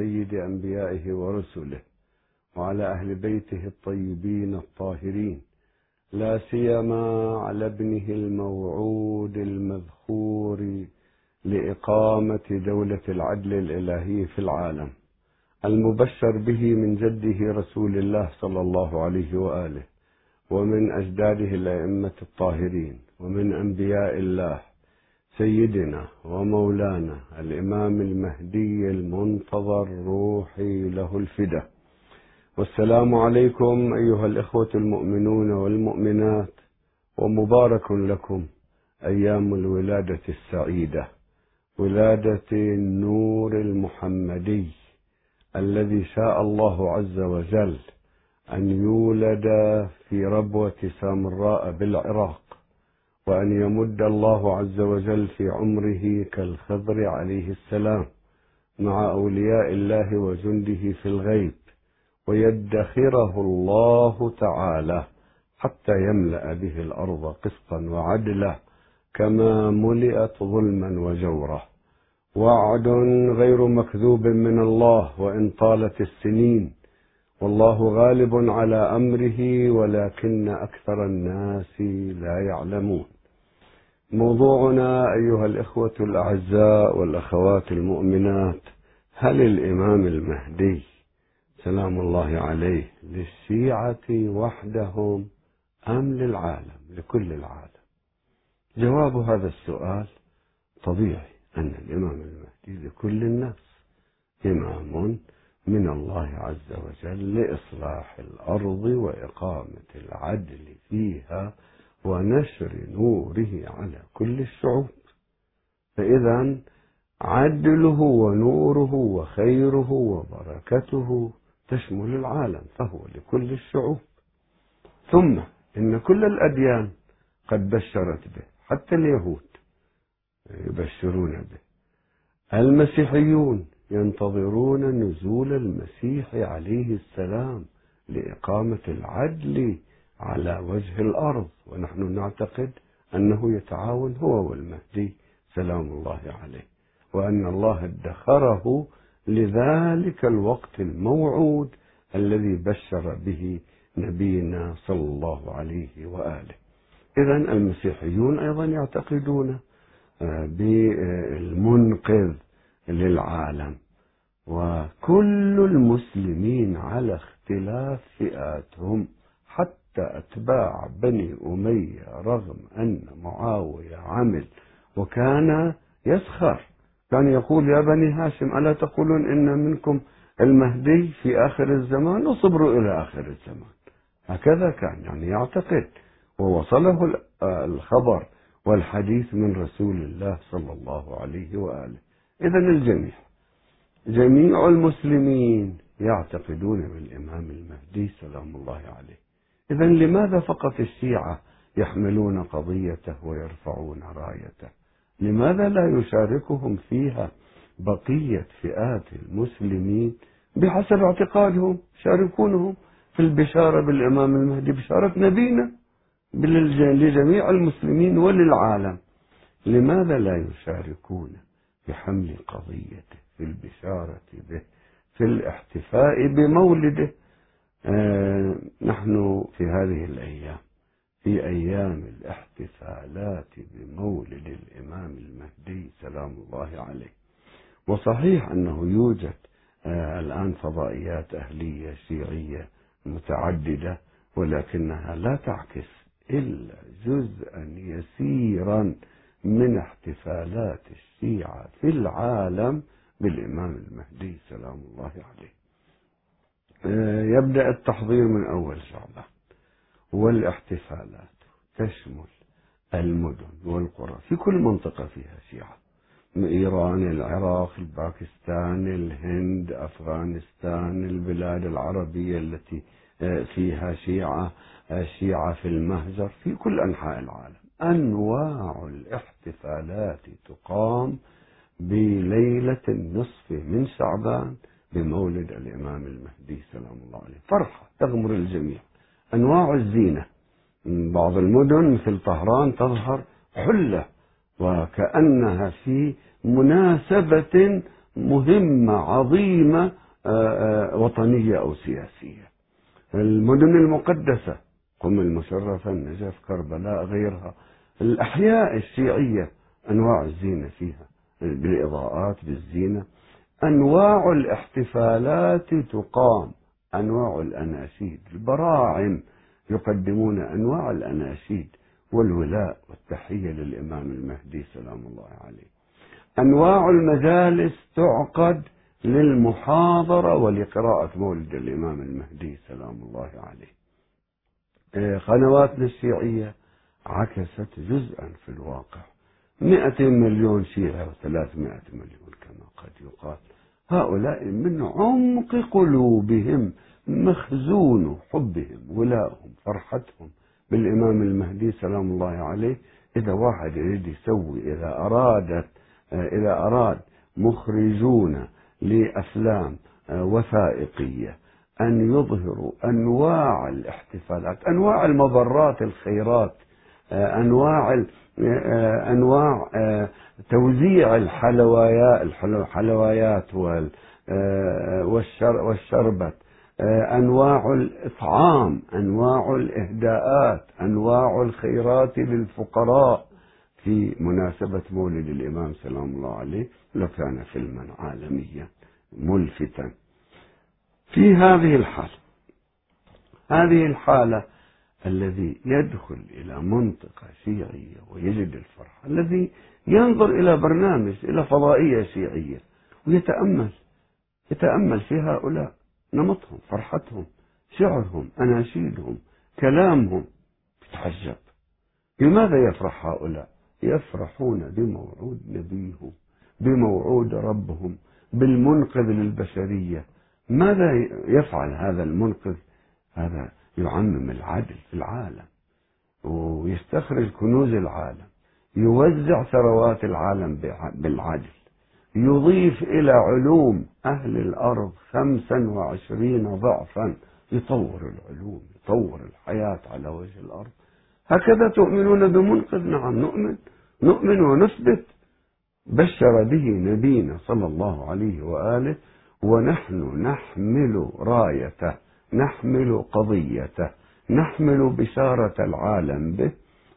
سيد أنبيائه ورسله وعلى أهل بيته الطيبين الطاهرين لا سيما على ابنه الموعود المذخور لإقامة دولة العدل الإلهي في العالم المبشر به من جده رسول الله صلى الله عليه وآله ومن أجداده الأئمة الطاهرين ومن أنبياء الله سيدنا ومولانا الإمام المهدي المنتظر روحي له الفدا والسلام عليكم أيها الإخوة المؤمنون والمؤمنات ومبارك لكم أيام الولادة السعيدة ولادة النور المحمدي الذي شاء الله عز وجل أن يولد في ربوة سامراء بالعراق. وأن يمد الله عز وجل في عمره كالخضر عليه السلام مع أولياء الله وجنده في الغيب ويدخره الله تعالى حتى يملأ به الأرض قسطا وعدلا كما ملئت ظلما وجورا. وعد غير مكذوب من الله وإن طالت السنين والله غالب على أمره ولكن أكثر الناس لا يعلمون. موضوعنا أيها الإخوة الأعزاء والأخوات المؤمنات هل الإمام المهدي سلام الله عليه للشيعة وحدهم أم للعالم لكل العالم؟ جواب هذا السؤال طبيعي أن الإمام المهدي لكل الناس. إمام من الله عز وجل لإصلاح الأرض وإقامة العدل فيها ونشر نوره على كل الشعوب. فإذا عدله ونوره وخيره وبركته تشمل العالم فهو لكل الشعوب. ثم إن كل الأديان قد بشرت به حتى اليهود يبشرون به. المسيحيون ينتظرون نزول المسيح عليه السلام لإقامة العدل على وجه الأرض. ونحن نعتقد أنه يتعاون هو والمهدي. سلام الله عليه. وأن الله ادخره لذلك الوقت الموعود الذي بشر به نبينا صلى الله عليه وآله. إذا المسيحيون أيضا يعتقدون آه، بالمنقذ للعالم. وكل المسلمين على اختلاف فئاتهم حتى أتباع بني أمية رغم أن معاوية عمل وكان يسخر. كان يقول يا بني هاشم ألا تقولون إن منكم المهدي في آخر الزمان وصبروا إلى آخر الزمان؟ هكذا كان يعني يعتقد. ووصله الخبر والحديث من رسول الله صلى الله عليه وآله. إذا الجميع. جميع المسلمين يعتقدون بالإمام المهدي سلام الله عليه. إذا لماذا فقط الشيعة يحملون قضيته ويرفعون رايته؟ لماذا لا يشاركهم فيها بقية فئات المسلمين بحسب اعتقادهم؟ شاركونهم في البشارة بالإمام المهدي بشارة نبينا لجميع المسلمين وللعالم. لماذا لا يشاركون في حمل قضيته في البشارة به في الاحتفاء بمولده. آه نحن في هذه الأيام في أيام الاحتفالات بمولد الإمام المهدي سلام الله عليه. وصحيح أنه يوجد آه الآن فضائيات أهلية شيعية متعددة ولكنها لا تعكس إلا جزءا يسيرا من احتفالات الشيعة في العالم بالإمام المهدي سلام الله عليه. آه، يبدأ التحضير من أول شعبان. والاحتفالات تشمل المدن والقرى. في كل منطقة فيها شيعة. إيران العراق الباكستان الهند أفغانستان البلاد العربية التي آه، فيها شيعة آه، شيعة في المهجر. في كل أنحاء العالم. أنواع الاحتفالات تقام بليلة النصف من شعبان بمولد الإمام المهدي سلام الله عليه. فرحة تغمر الجميع. أنواع الزينة. بعض المدن مثل طهران تظهر حلة وكأنها في مناسبة مهمة عظيمة وطنية أو سياسية. المدن المقدسة قم المشرفة النجف كربلاء غيرها. الأحياء الشيعية أنواع الزينة فيها بالإضاءات بالزينة. أنواع الاحتفالات تقام أنواع الأناشيد البراعم يقدمون أنواع الأناشيد والولاء والتحية للإمام المهدي سلام الله عليه. أنواع المجالس تعقد للمحاضرة ولقراءة مولد الإمام المهدي سلام الله عليه. قنواتنا الشيعية عكست جزءا في الواقع. مئة مليون شيعة وثلاثمائة مليون كما قد يقال. هؤلاء من عمق قلوبهم مخزون حبهم ولائهم فرحتهم. بالإمام المهدي سلام الله عليه إذا واحد يريد يسوي إذا أرادت إذا أراد مخرجون لأفلام وثائقية أن يظهروا أنواع الاحتفالات أنواع المضرات الخيرات أنواع أنواع توزيع الحلويات الحلويات والشربت أنواع الإطعام أنواع الإهداءات أنواع الخيرات للفقراء. في مناسبة مولد الإمام سلام الله عليه لكان فيلما عالميا ملفتا. في هذه الحالة. هذه الحالة الذي يدخل إلى منطقة شيعية ويجد الفرحة الذي ينظر إلى برنامج إلى فضائية شيعية ويتأمل يتأمل في هؤلاء. نمطهم فرحتهم شعرهم أناشيدهم كلامهم. يتعجب. لماذا يفرح هؤلاء؟ يفرحون بموعود نبيهم بموعود ربهم بالمنقذ للبشرية ماذا يفعل هذا المنقذ؟ هذا يعمم العدل في العالم ويستخرج كنوز العالم يوزع ثروات العالم بالعدل يضيف إلى علوم أهل الأرض خمسا وعشرين ضعفا يطور العلوم يطور الحياة على وجه الأرض. هكذا تؤمنون بمنقذ؟ نعم نؤمن نؤمن ونثبت. بشر به نبينا صلى الله عليه وآله ونحن نحمل رايته نحمل قضيته نحمل بشارة العالم به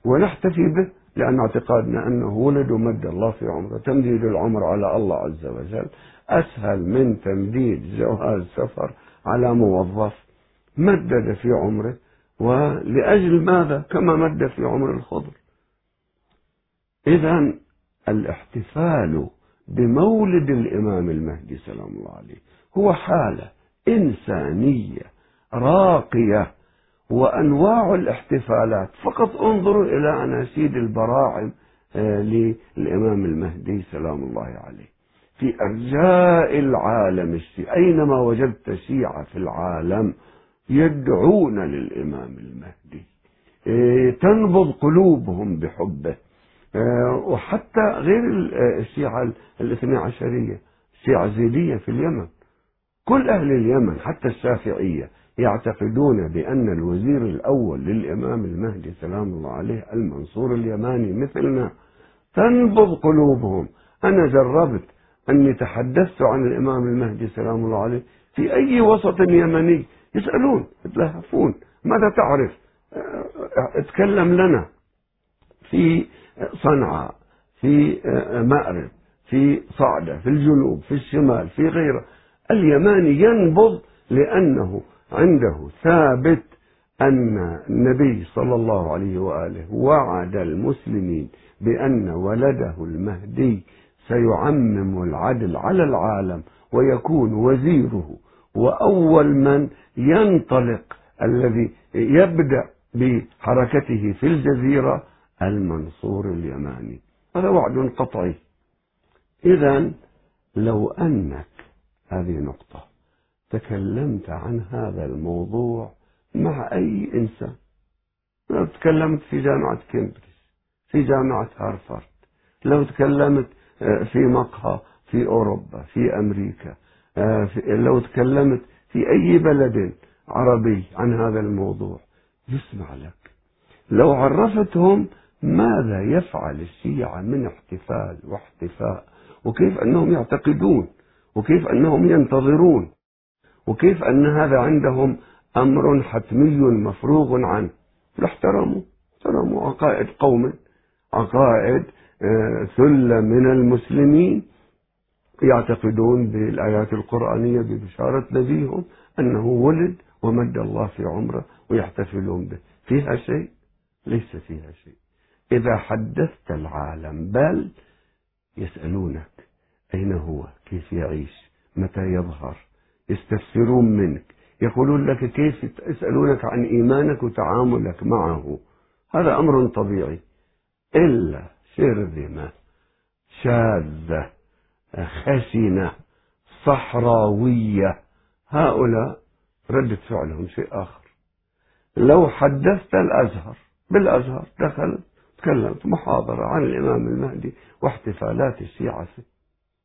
ونحتفي به لأن اعتقادنا أنه ولد ومد الله في عمره تمديد العمر على الله عز وجل أسهل من تمديد جواز سفر على موظف مدد في عمره ولأجل ماذا؟ كما مد في عمر الخضر. إذا الاحتفال بمولد الإمام المهدي سلام الله عليه. هو حالة إنسانية راقية وأنواع الاحتفالات. فقط انظروا إلى أناشيد البراعم آه، للإمام المهدي سلام الله عليه. في أرجاء العالم أينما وجدت شيعة في العالم يدعون للإمام المهدي آه، تنبض قلوبهم بحبه. وحتى غير الشيعة الاثنى عشرية الشيعة الزيدية في اليمن. كل أهل اليمن حتى الشافعية يعتقدون بأن الوزير الأول للإمام المهدي سلام الله عليه المنصور اليماني مثلنا. تنبض قلوبهم. أنا جربت أني تحدثت عن الإمام المهدي سلام الله عليه في أي وسط يمني. يسألون يتلهفون. ماذا تعرف؟ اتكلم لنا. في صنعاء في مأرب في صعدة في الجنوب في الشمال في غيره. اليماني ينبض لأنه عنده ثابت أن النبي صلى الله عليه وآله وعد المسلمين بأن ولده المهدي سيعمم العدل على العالم ويكون وزيره. وأول من ينطلق الذي يبدأ بحركته في الجزيرة المنصور اليماني. هذا وعد قطعي. إذا لو أنك هذه نقطة تكلمت عن هذا الموضوع مع أي إنسان. لو تكلمت في جامعة كامبريدج في جامعة هارفارد لو تكلمت آه، في مقهى في أوروبا في أمريكا آه، لو تكلمت في أي بلد عربي عن هذا الموضوع يسمع لك. لو عرفتهم ماذا يفعل الشيعة من احتفال واحتفاء؟ وكيف أنهم يعتقدون؟ وكيف أنهم ينتظرون؟ وكيف أن هذا عندهم أمر حتمي مفروغ عنه؟ احترموا احترموا عقائد قوم عقائد آه، ثلة من المسلمين يعتقدون بالآيات القرآنية ببشارة نبيهم أنه ولد ومد الله في عمره ويحتفلون به. فيها شيء؟ ليس فيها شيء. إذا حدثت العالم بل يسألونك أين هو؟ كيف يعيش؟ متى يظهر؟ يستفسرون منك. يقولون لك كيف يسألونك عن إيمانك وتعاملك معه. هذا أمر طبيعي. إلا شرذمة شاذة خشنة صحراوية. هؤلاء ردة فعلهم شيء آخر. لو حدثت الأزهر بالأزهر دخل تكلمت محاضرة عن الإمام المهدي واحتفالات الشيعة.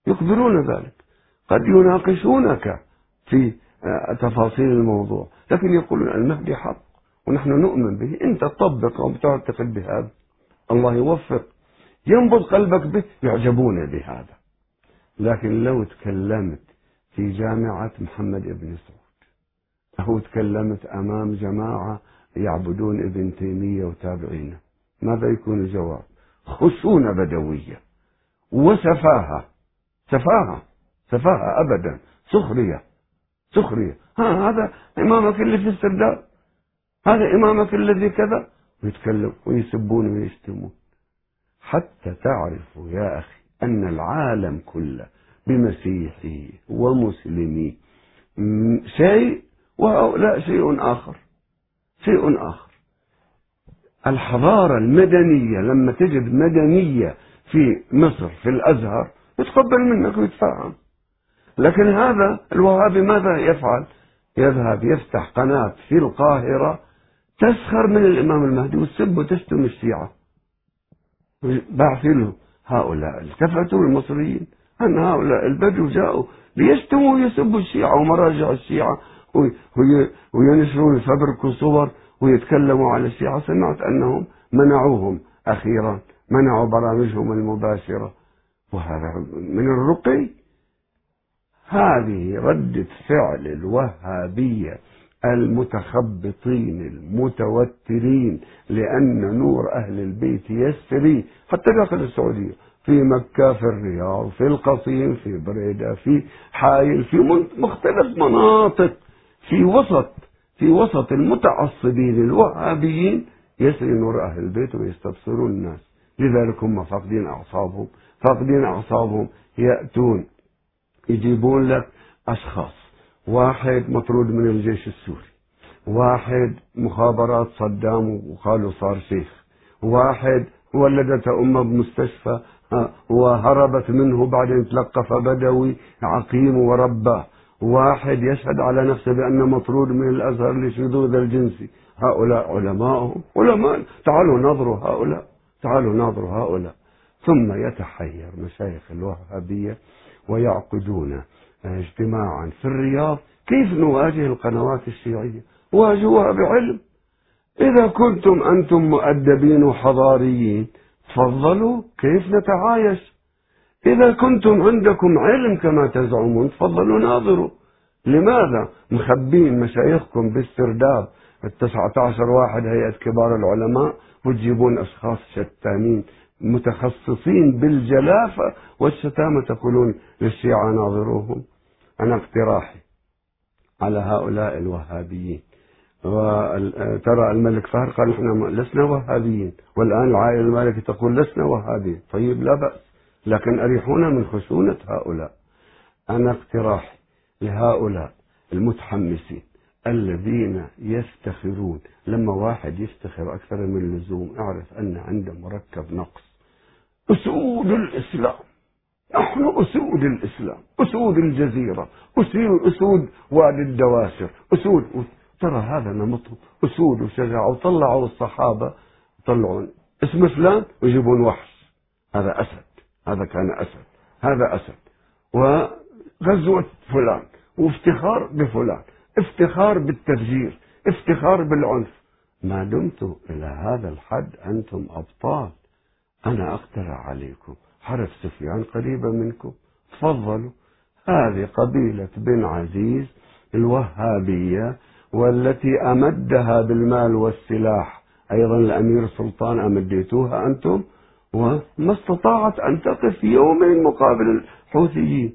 يخبرون ذلك. قد يناقشونك في آه، تفاصيل الموضوع. لكن يقولون المهدي حق ونحن نؤمن به. أنت تطبق وتعتقد بهذا الله يوفق. ينبض قلبك به يعجبون بهذا. لكن لو تكلمت في جامعة محمد بن سعود أو تكلمت أمام جماعة يعبدون ابن تيمية وتابعينه ماذا يكون الجواب؟ خشونة بدوية. وسفاهة. سفاهة. سفاهة أبدا. سخرية. سخرية. ها هذا إمامك اللي في السرداب هذا إمامك الذي كذا. ويتكلم ويسبون ويشتمون. حتى تعرفوا يا أخي أن العالم كله بمسيحي ومسلمي شيء وهؤلاء شيء آخر. شيء آخر. الحضارة المدنية لما تجد مدنية في مصر في الأزهر يتقبل منك ويتفهم لكن هذا الوهابي ماذا يفعل؟ يذهب يفتح قناة في القاهرة تسخر من الإمام المهدي وتسب وتشتم الشيعة. بعث هؤلاء التفتوا المصريين أن هؤلاء البدو جاءوا ليشتموا ويسبوا الشيعة ومراجع الشيعة وينشرون يفبركوا صور ويتكلموا على الشيعة سمعت أنهم منعوهم أخيرا منعوا برامجهم المباشرة. وهذا من الرقي. هذه ردة فعل الوهابية المتخبطين المتوترين لأن نور أهل البيت يسري حتى داخل السعودية في مكة في الرياض في القصيم في بريدة في حايل في مختلف مناطق في وسط. في وسط المتعصبين الوهابيين يسري نور أهل البيت ويستبصرون الناس. لذلك هم فاقدين أعصابهم. فاقدين أعصابهم يأتون يجيبون لك أشخاص. واحد مطرود من الجيش السوري. واحد مخابرات صدام وقالوا صار شيخ. واحد ولدته أمة بمستشفى وهربت منه بعدين تلقف بدوي عقيم ورباه. واحد يشهد على نفسه بأنه مطرود من الأزهر لشذوذ الجنسي هؤلاء علماءهم علماء. تعالوا نظروا هؤلاء. تعالوا نظروا هؤلاء. ثم يتحير مشايخ الوهابية ويعقدون اجتماعا في الرياض. كيف نواجه القنوات الشيعية؟ واجهوها بعلم. إذا كنتم أنتم مؤدبين وحضاريين تفضلوا كيف نتعايش؟ إذا كنتم عندكم علم كما تزعمون تفضلوا ناظروا. لماذا؟ مخبين مشايخكم بالسرداب التسعة عشر واحد هيئة كبار العلماء وتجيبون أشخاص شتانين متخصصين بالجلافة والشتامة تقولون للشيعة ناظروهم. أنا اقتراحي على هؤلاء الوهابيين. وترى الملك فهد قال نحن لسنا وهابيين والآن العائلة المالكة تقول لسنا وهابيين. طيب لا بأس. لكن أريحونا من خشونة هؤلاء. أنا اقتراحي لهؤلاء المتحمسين الذين يفتخرون لما واحد يفتخر أكثر من اللزوم اعرف أن عنده مركب نقص. أسود الإسلام. نحن أسود الإسلام أسود الجزيرة أسود وادي الدواسر أسود ترى هذا نمطهم أسود وشجاعة وطلعوا الصحابة يطلعون اسم فلان؟ ويجيبون وحش. هذا أسد. هذا كان أسد هذا أسد. وغزوة فلان وافتخار بفلان افتخار بالتفجير افتخار بالعنف. ما دمتم إلى هذا الحد أنتم أبطال. أنا أقترح عليكم. حرف سفيان قريبة منكم. تفضلوا. هذه قبيلة بن عزيز الوهابية والتي أمدها بالمال والسلاح. أيضا الأمير سلطان أمديتوها أنتم؟ وما استطاعت أن تقف يومين مقابل الحوثيين.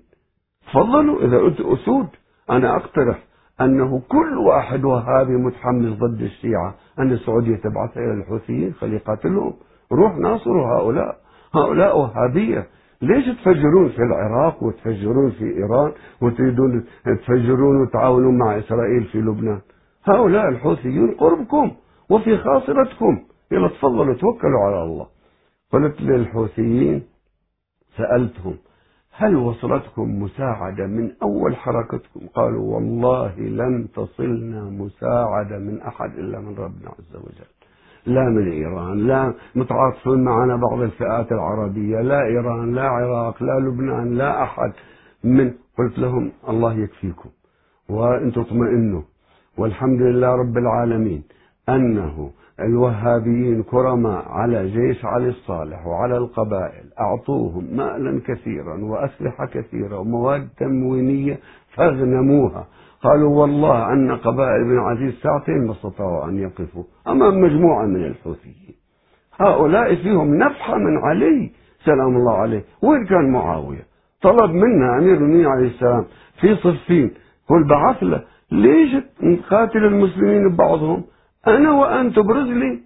تفضلوا إذا أنت أسود أنا أقترح أنه كل واحد وهابي متحمس ضد الشيعة أن السعودية تبعث إلى الحوثيين خلي يقاتلهم روح ناصروا هؤلاء. هؤلاء وهابية. ليش تفجرون في العراق وتفجرون في إيران وتريدون تفجرون وتعاونون مع إسرائيل في لبنان؟ هؤلاء الحوثيون قربكم وفي خاصرتكم. يلا تفضلوا توكلوا على الله. قلت للحوثيين سألتهم هل وصلتكم مساعدة من أول حركتكم؟ قالوا والله لم تصلنا مساعدة من أحد إلا من ربنا عز وجل. لا من إيران لا متعاطفون معنا بعض الفئات العربية لا إيران لا عراق لا لبنان لا أحد من قلت لهم الله يكفيكم وأنتم اطمئنوا والحمد لله رب العالمين أنه الوهابيين كرماء على جيش علي الصالح وعلى القبائل أعطوهم مالا كثيرا وأسلحة كثيرة ومواد تموينية فاغنموها. قالوا والله أن قبائل بن عزيز ساعتين ما استطاعوا أن يقفوا أمام مجموعة من الحوثيين. هؤلاء فيهم نفحة من علي سلام الله عليه. وين كان معاوية؟ طلب منا أمير المؤمنين عليه السلام في صفين قل بعث له. ليش نقاتل المسلمين ببعضهم؟ أنا وأنت ابرز لي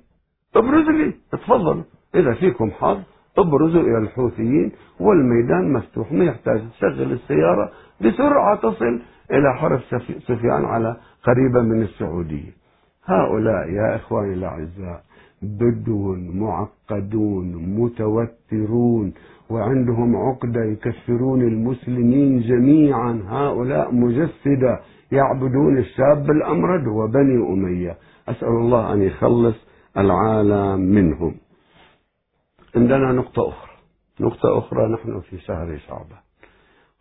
ابرز لي. تفضلوا إذا فيكم حظ ابرزوا إلى الحوثيين والميدان مفتوح ما يحتاج تشغل السيارة بسرعة تصل إلى حرف سفيان على قريبة من السعودية. هؤلاء يا إخواني الأعزاء بدو معقدون متوترون وعندهم عقدة يكفرون المسلمين جميعا. هؤلاء مجسدة يعبدون الشاب الأمرد وبني أمية. أسأل الله أن يخلص العالم منهم. عندنا نقطة أخرى. نقطة أخرى نحن في شهر شعبان.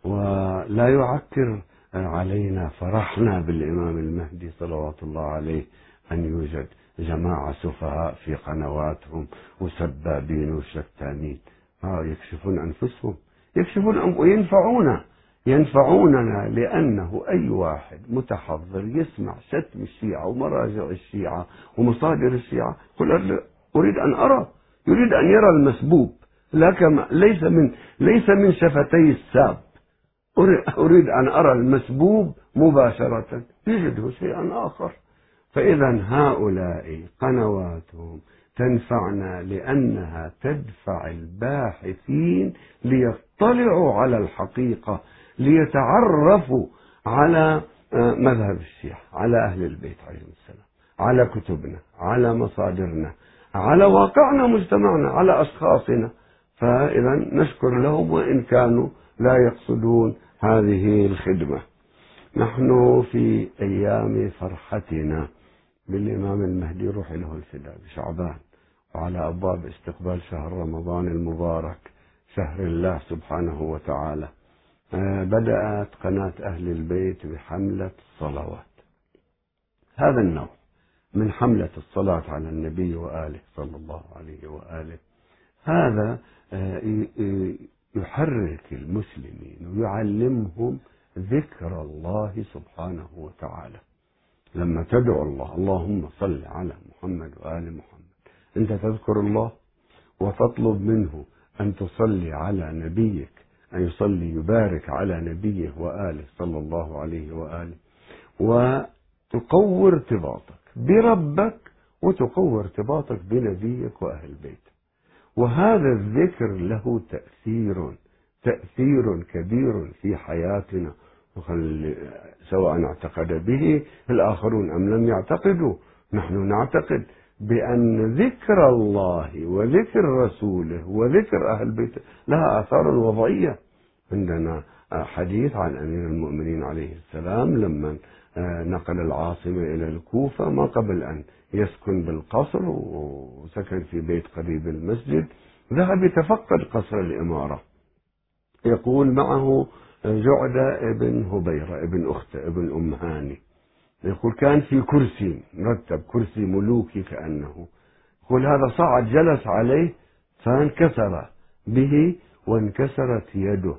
ولا يعكر علينا فرحنا بالإمام المهدي صلوات الله عليه أن يوجد جماعة سفهاء في قنواتهم وسبابين وشتانين. آه يكشفون أنفسهم. يكشفون وينفعونا. ينفعوننا لأنه أي واحد متحضر يسمع شتم الشيعة ومراجع الشيعة ومصادر الشيعة يقول أريد أن أرى يريد أن يرى المسبوب. ليس من ليس من شفتي الساب. أريد أن أرى المسبوب مباشرة. يجده شيئا آخر. فإذا هؤلاء قنواتهم تنفعنا لأنها تدفع الباحثين ليطلعوا على الحقيقة ليتعرفوا على آه، مذهب الشيعة على أهل البيت عليهم السلام على كتبنا على مصادرنا على واقعنا مجتمعنا على أشخاصنا. فإذا نشكر لهم وإن كانوا لا يقصدون هذه الخدمة. نحن في أيام فرحتنا بالإمام المهدي روح له الفداء بشعبان وعلى أبواب استقبال شهر رمضان المبارك شهر الله سبحانه وتعالى. بدأت قناة أهل البيت بحملة الصلوات. هذا النوع من حملة الصلاة على النبي وآله صلى الله عليه وآله. هذا آه، يحرك المسلمين ويعلمهم ذكر الله سبحانه وتعالى. لما تدعو الله اللهم صل على محمد وآل محمد. أنت تذكر الله وتطلب منه أن تصلي على نبيك أن يصلي يبارك على نبيه وآله صلى الله عليه وآله. وتقوي ارتباطك بربك وتقوي ارتباطك بنبيك وأهل بيتك وهذا الذكر له تأثير تأثير كبير في حياتنا. سواء اعتقد به الآخرون أم لم يعتقدوا نحن نعتقد. بأن ذكر الله وذكر رسوله وذكر أهل بيته لها آثار وضعية. عندنا حديث عن أمير المؤمنين عليه السلام لما نقل العاصمة إلى الكوفة ما قبل أن يسكن بالقصر وسكن في بيت قريب المسجد ذهب يتفقد قصر الإمارة. يقول معه جعدة ابن هبيرة ابن أخته ابن أم هاني. يقول كان في كرسي مرتب كرسي ملوكي كأنه. يقول هذا صعد جلس عليه فانكسر به وانكسرت يده.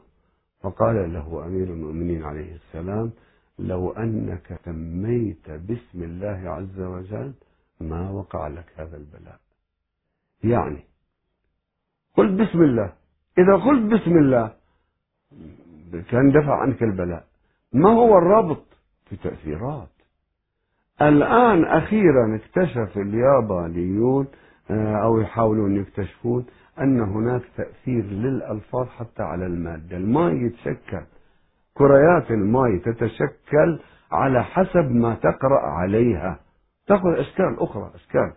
فقال له أمير المؤمنين عليه السلام لو أنك سميت باسم الله عز وجل ما وقع لك هذا البلاء. يعني قل بسم الله. إذا قلت بسم الله كان دفع عنك البلاء. ما هو الربط في تأثيرات؟ الآن أخيرا اكتشف اليابانيون آه، أو يحاولون يكتشفون أن هناك تأثير للألفاظ حتى على المادة. الماء يتشكل كريات الماء تتشكل على حسب ما تقرأ عليها. تأخذ أشكال أخرى أشكال.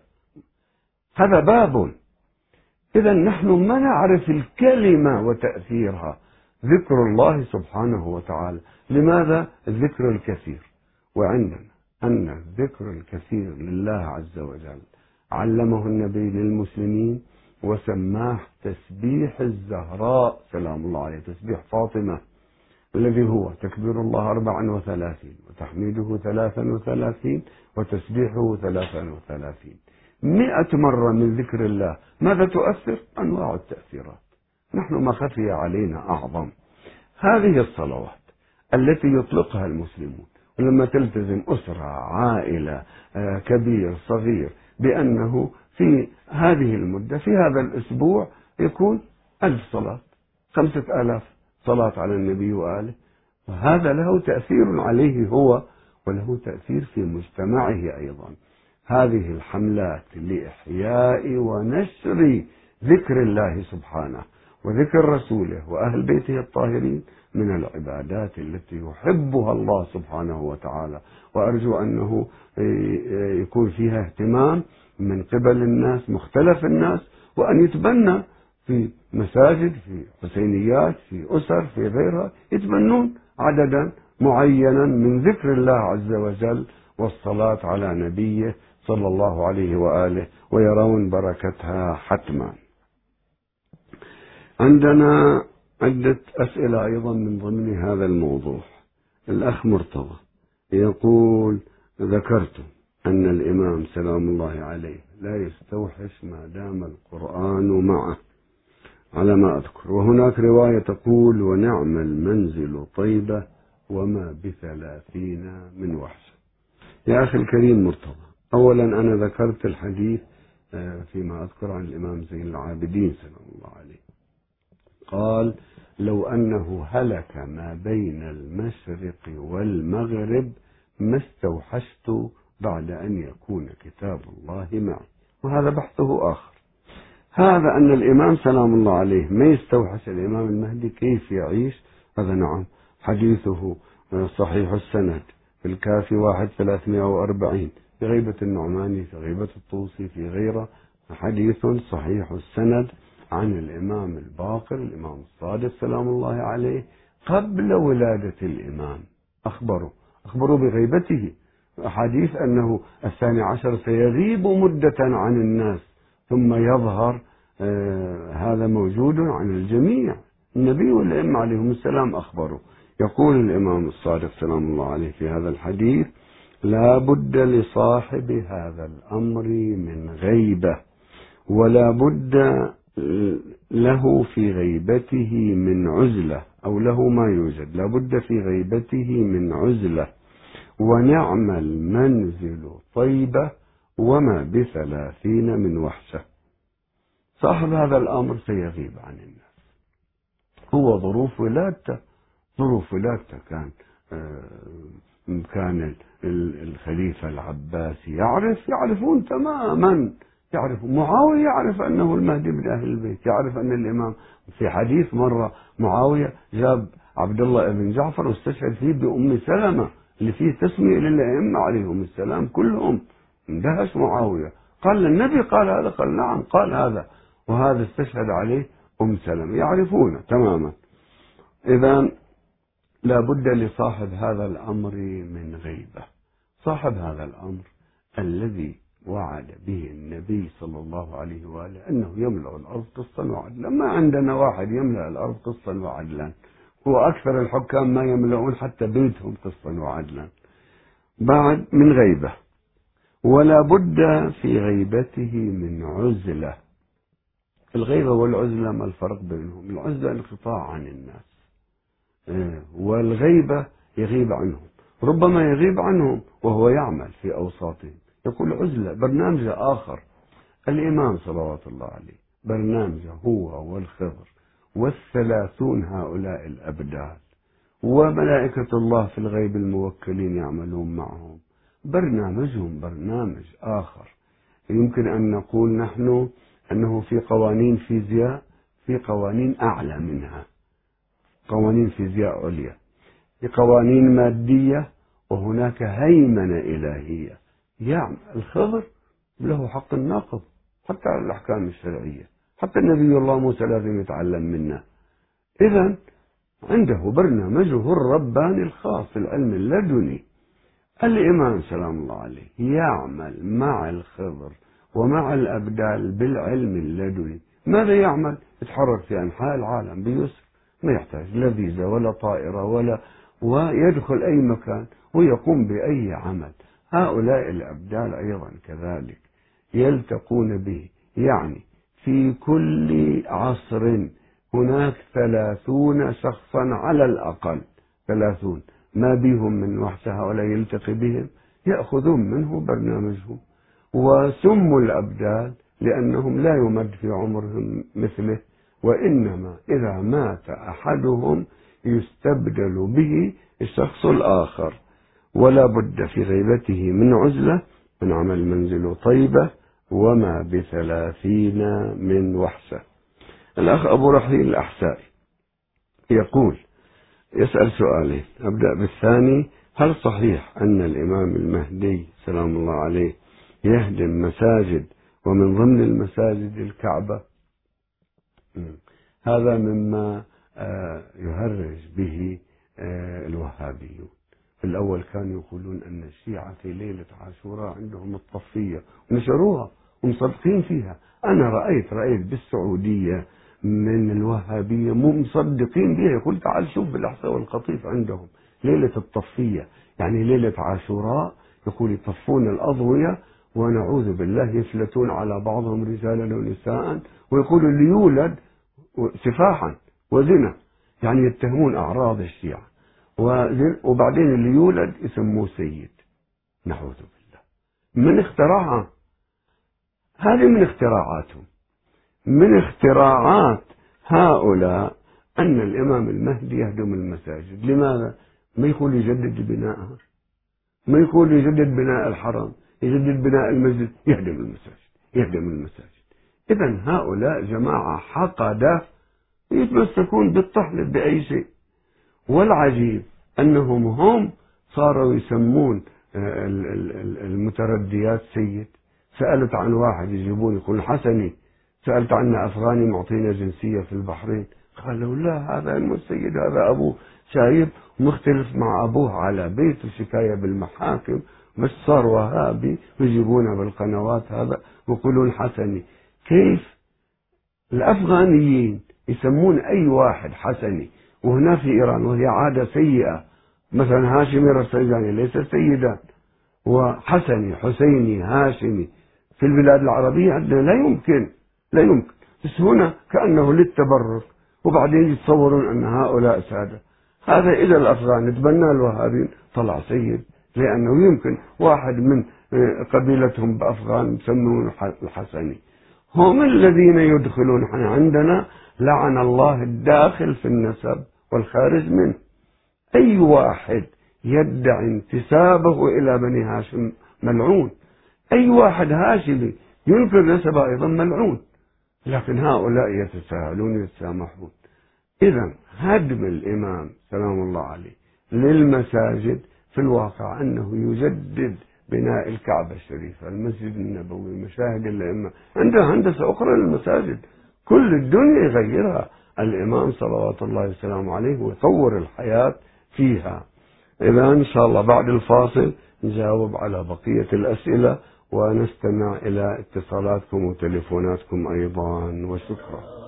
هذا باب. إذا نحن ما نعرف الكلمة وتأثيرها. ذكر الله سبحانه وتعالى. لماذا؟ الذكر الكثير. وعندنا أن الذكر الكثير لله عز وجل. علمه النبي للمسلمين وسماه تسبيح الزهراء سلام الله عليه تسبيح فاطمة الذي هو تكبير الله أربعا وثلاثين وتحميده ثلاثا وثلاثين وتسبيحه ثلاثا وثلاثين. مئة مرة من ذكر الله. ماذا تؤثر؟ أنواع التأثيرات. نحن ما خفي علينا أعظم. هذه الصلوات التي يطلقها المسلمون. ولما تلتزم أسرة عائلة آه، كبير صغير بأنه في هذه المدة في هذا الأسبوع يكون ألف صلاة خمسة آلاف صلاة على النبي وآله. وهذا له تأثير عليه هو وله تأثير في مجتمعه أيضا. هذه الحملات لإحياء ونشر ذكر الله سبحانه وذكر رسوله وأهل بيته الطاهرين من العبادات التي يحبها الله سبحانه وتعالى. وأرجو أنه يكون فيها اهتمام من قبل الناس مختلف الناس وأن يتبنى في مساجد في حسينيات في أسر في غيرها يتبنون عددا معينا من ذكر الله عز وجل والصلاة على نبيه صلى الله عليه وآله ويرون بركتها حتما. عندنا عدة أسئلة أيضا من ضمن هذا الموضوع. الأخ مرتضى يقول ذكرت أن الإمام سلام الله عليه لا يستوحش ما دام القرآن معه. على ما أذكر. وهناك رواية تقول ونعم المنزل طيبة وما بثلاثين من وحشة يا أخي الكريم مرتضى أولا أنا ذكرت الحديث آه، فيما أذكر عن الإمام زين العابدين سلام الله عليه. قال لو أنه هلك ما بين المشرق والمغرب ما استوحشت بعد أن يكون كتاب الله معي. وهذا بحثه آخر. هذا أن الإمام سلام الله عليه ما يستوحش الإمام المهدي كيف يعيش؟ هذا نعم. حديثه صحيح السند في الكافي واحد ثلاثمائة وأربعين في غيبة النعماني في غيبة الطوسي في غيره. حديث صحيح السند. عن الإمام الباقر الإمام الصادق سلام الله عليه قبل ولادة الإمام. أخبروا. أخبروا بغيبته. أحاديث أنه الثاني عشر سيغيب مدة عن الناس ثم يظهر آه هذا موجود عن الجميع. النبي والأئمة عليهم السلام أخبروا. يقول الإمام الصادق سلام الله عليه في هذا الحديث لا بد لصاحب هذا الأمر من غيبة ولا بد له في غيبته من عزلة أو له ما يوجد. لابد في غيبته من عزلة. ونعم المنزل طيبة وما بثلاثين من وحشة. صاحب هذا الأمر سيغيب عن الناس. هو ظروف ولادته. ظروف ولادته كان آه، كان الخليفة العباسي. يعرف يعرفون تماما. يعرف معاوية يعرف أنه المهدي من أهل البيت يعرف أن الإمام في حديث مرة معاوية جاب عبد الله بن جعفر واستشهد فيه بأم سلمة اللي فيه تسمية للأئمة عليهم السلام كلهم. اندهش معاوية. قال النبي قال هذا؟ قال نعم قال هذا. وهذا استشهد عليه أم سلمة. يعرفونه تماما. إذا لا بد لصاحب هذا الأمر من غيبة. صاحب هذا الأمر الذي وعد به النبي صلى الله عليه وآله أنه يملأ الأرض قسطا وعدلا ما عندنا واحد يملأ الأرض قسطا وعدلا هو أكثر الحكام ما يملؤون حتى بيتهم قسطا وعدلا بعد من غيبة. ولا بد في غيبته من عزلة. الغيبة والعزلة ما الفرق بينهم؟ العزلة انقطاع عن الناس. إيه، والغيبة يغيب عنهم. ربما يغيب عنهم وهو يعمل في أوساطهم. يقول عزلة برنامج آخر الإمام صلوات الله عليه برنامجه هو والخضر والثلاثون هؤلاء الأبدال وملائكة الله في الغيب الموكلين يعملون معهم. برنامجهم برنامج آخر. يمكن أن نقول نحن أنه في قوانين فيزياء في قوانين أعلى منها قوانين فيزياء عليا في قوانين مادية وهناك هيمنة إلهية. يعني الخضر له حق الناقض حتى على الأحكام الشرعية حتى النبي الله موسى لازم يتعلم منا إذا عنده برنامجه الرباني الخاص العلم اللدني. الإمام سلام الله عليه يعمل مع الخضر ومع الأبدال بالعلم اللدني. ماذا يعمل؟ يتحرك في أنحاء العالم بيسر ما يحتاج لا فيزا ولا طائرة ولا ويدخل أي مكان ويقوم بأي عمل. هؤلاء الأبدال أيضا كذلك يلتقون به. يعني في كل عصر هناك ثلاثون شخصا على الأقل ثلاثون. ما بهم من وحشة ولا يلتقي بهم؟ يأخذون منه برنامجهم. وسموا الأبدال لأنهم لا يمد في عمرهم مثله وإنما إذا مات أحدهم يستبدل به الشخص الآخر. ولا بد في غيبته من عزلة من عمل منزل طيبة وما بثلاثين من وحشة الأخ أبو رحيل الأحسائي يقول يسأل سؤالين أبدأ بالثاني هل صحيح أن الإمام المهدي سلام الله عليه يهدم مساجد ومن ضمن المساجد الكعبة؟ هذا مما آه، يهرج به آه، الوهابيون. الأول كانوا يقولون أن الشيعة في ليلة عاشوراء عندهم الطفية ونشروها ومصدقين فيها. أنا رأيت رأيت بالسعودية من الوهابية مو مصدقين بها يقول تعال شوف بالأحساء والقطيف عندهم. ليلة الطفية يعني ليلة عاشوراء يقول يطفون الأضوية ونعوذ بالله يفلتون على بعضهم رجالا ونساء ويقول اللي يولد سفاحا وزنا. يعني يتهمون أعراض الشيعة. وبعدين اللي يولد يسموه سيد. نعوذ بالله. من اختراعها هذه من اختراعاتهم. من اختراعات هؤلاء أن الإمام المهدي يهدم المساجد. لماذا؟ ما يقول يجدد بناءها. ما يقول يجدد بناء الحرم يجدد بناء المسجد يهدم المساجد يهدم المساجد. إذا هؤلاء جماعة حقدة يتمسكون بالطحل بأي شيء. والعجيب أنهم هم صاروا يسمون آه، المترديات سيد. سألت عن واحد يجيبون يقول حسني سألت عنه أفغاني معطينا جنسية في البحرين. قالوا لا هذا مو السيد هذا أبوه شايب مختلف مع أبوه على بيت وشكاية بالمحاكم بس صار وهابي ويجيبونه بالقنوات هذا ويقولون حسني. كيف؟ الأفغانيين يسمون أي واحد حسني وهنا في إيران وهي عادة سيئة. مثلا هاشمي رفسنجاني ليس سيدا وحسني حسيني هاشمي. في البلاد العربية عندنا لا يمكن لا يمكن. بس هنا كأنه للتبرك وبعدين يتصورون أن هؤلاء سادة. هذا إذا الأفغان تبنى الوهابين طلع سيد لأنه يمكن. واحد من آه، قبيلتهم بأفغان يسمون الحسني. هم الذين يدخلون عندنا لعن الله الداخل في النسب. والخارج منه. أي واحد يدعي انتسابه إلى بني هاشم ملعون. أي واحد هاشمي ينكر نسبه أيضا ملعون. لكن هؤلاء يتساهلون يتسامحون إذا هدم الإمام سلام الله عليه للمساجد في الواقع أنه يجدد بناء الكعبة الشريفة المسجد النبوي مشاهد الأئمة عنده هندسة أخرى للمساجد. كل الدنيا يغيرها. الإمام صلوات الله وسلامه عليه ويطور الحياة فيها. إذا إن شاء الله بعد الفاصل نجاوب على بقية الأسئلة ونستمع إلى اتصالاتكم وتليفوناتكم أيضا. وشكرا.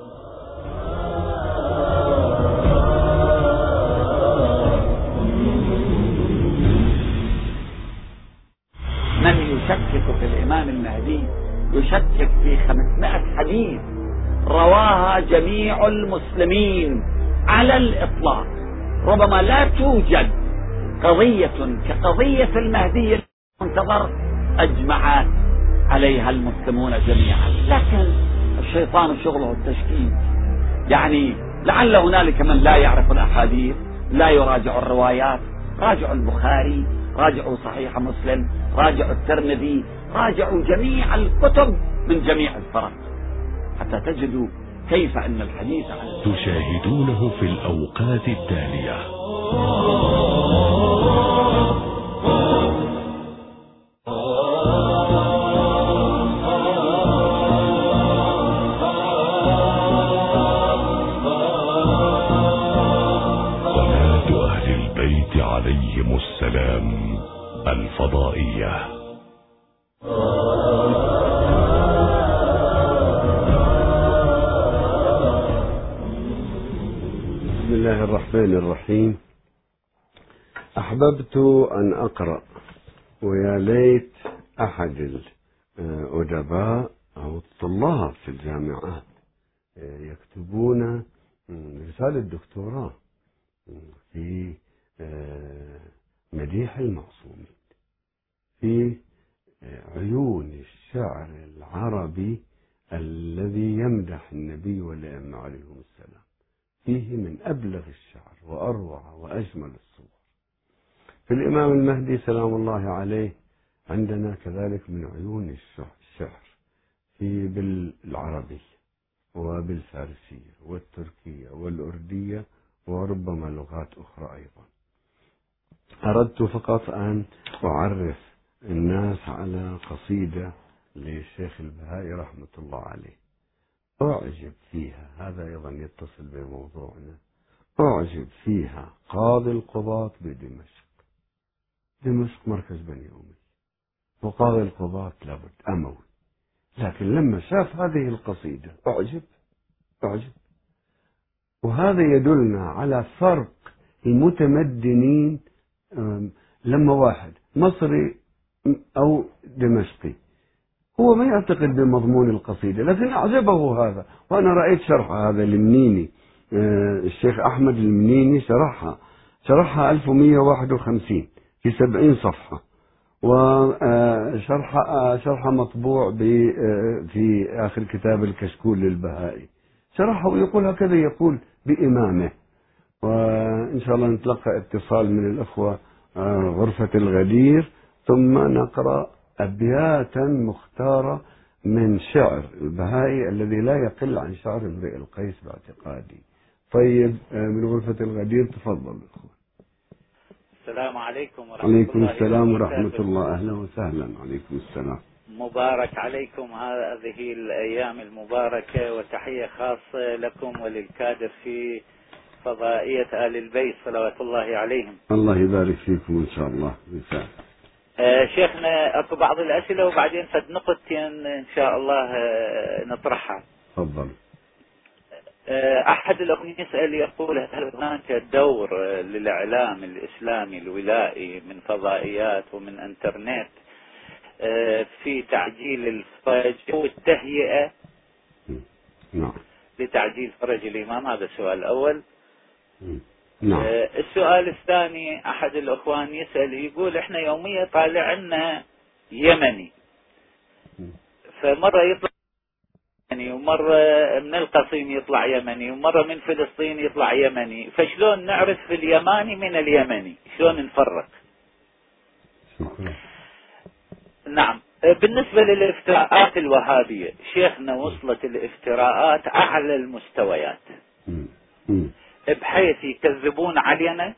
من يشكك في الإمام المهدي يشكك في خمسمائة حديث. رواها جميع المسلمين على الإطلاق. ربما لا توجد قضية كقضية المهدي المنتظر أجمع عليها المسلمون جميعا. لكن الشيطان شغله التشكيك. يعني لعل هنالك من لا يعرف الأحاديث لا يراجع الروايات. راجعوا البخاري راجعوا صحيح مسلم راجعوا الترمذي راجعوا جميع الكتب من جميع الفرق. حتى تجدوا كيف أن الحديث عن تشاهدونه في الأوقات التالية. أهل البيت عليهم السلام الفضائية. الله الرحمن الرحيم. أحببت أن أقرأ ويا ليت أحد الأدباء أو الطلاب في الجامعات يكتبون رسالة دكتوراه في مديح المعصومين في عيون الشعر العربي الذي يمدح النبي والأئمة عليهم السلام. فيه من أبلغ الشعر وأروع وأجمل الصور. في الإمام المهدي سلام الله عليه عندنا كذلك من عيون الشعر في بالعربية وبالفارسية والتركية والأردية وربما لغات أخرى أيضا. أردت فقط أن أعرف الناس على قصيدة للشيخ البهائي رحمة الله عليه. أعجب فيها. هذا أيضا يتصل بموضوعنا. أعجب فيها قاضي القضاة بدمشق. دمشق مركز بني أمية وقاضي القضاة لابد أموي. لكن لما شاف هذه القصيدة أعجب أعجب. وهذا يدلنا على فرق المتمدنين لما واحد مصري أو دمشقي. هو ما يعتقد بمضمون القصيدة لكن أعجبه هذا. وأنا رأيت شرح هذا المنيني الشيخ أحمد المنيني شرحها. شرحها 1151 في 70 صفحة. وشرح شرح مطبوع في آخر كتاب الكشكول للبهائي. شرحه ويقول هكذا يقول بإمامه. وإن شاء الله نتلقى اتصال من الأخوة غرفة الغدير ثم نقرأ أبياتا مختارة من شعر البهائي الذي لا يقل عن شعر امرئ القيس باعتقادي. طيب من غرفة الغدير تفضل أخوة السلام عليكم ورحمة عليكم الله السلام وبركاته. ورحمة الله. أهلا وسهلا. عليكم السلام. مبارك عليكم. هذه الأيام المباركة وتحية خاصة لكم وللكادر في فضائية آل البيت صلوات الله عليهم. الله يبارك فيكم إن شاء الله. يسعد. آه شيخنا أكو بعض الأسئلة وبعدين فد نقطتين إن شاء الله آه نطرحها. تفضل. آه أحد الأخوة يسأل يقول هل هناك دور للإعلام الإسلامي الولائي من فضائيات ومن إنترنت في تعجيل الفرج والتهيئة؟ نعم. لتعجيل فرج الإمام هذا السؤال الأول نعم. آه، السؤال الثاني أحد الأخوان يسأل يقول إحنا يوميا طالع لنا يمني. فمرة يطلع يمني ومرة من القصيم يطلع يمني ومرة من فلسطين يطلع يمني. فشلون نعرف في اليماني من اليمني؟ شلون نفرق؟ شكرا. نعم. بالنسبة للافتراءات الوهابية شيخنا وصلت الافتراءات أعلى المستويات. مم. بحيث يكذبون علينا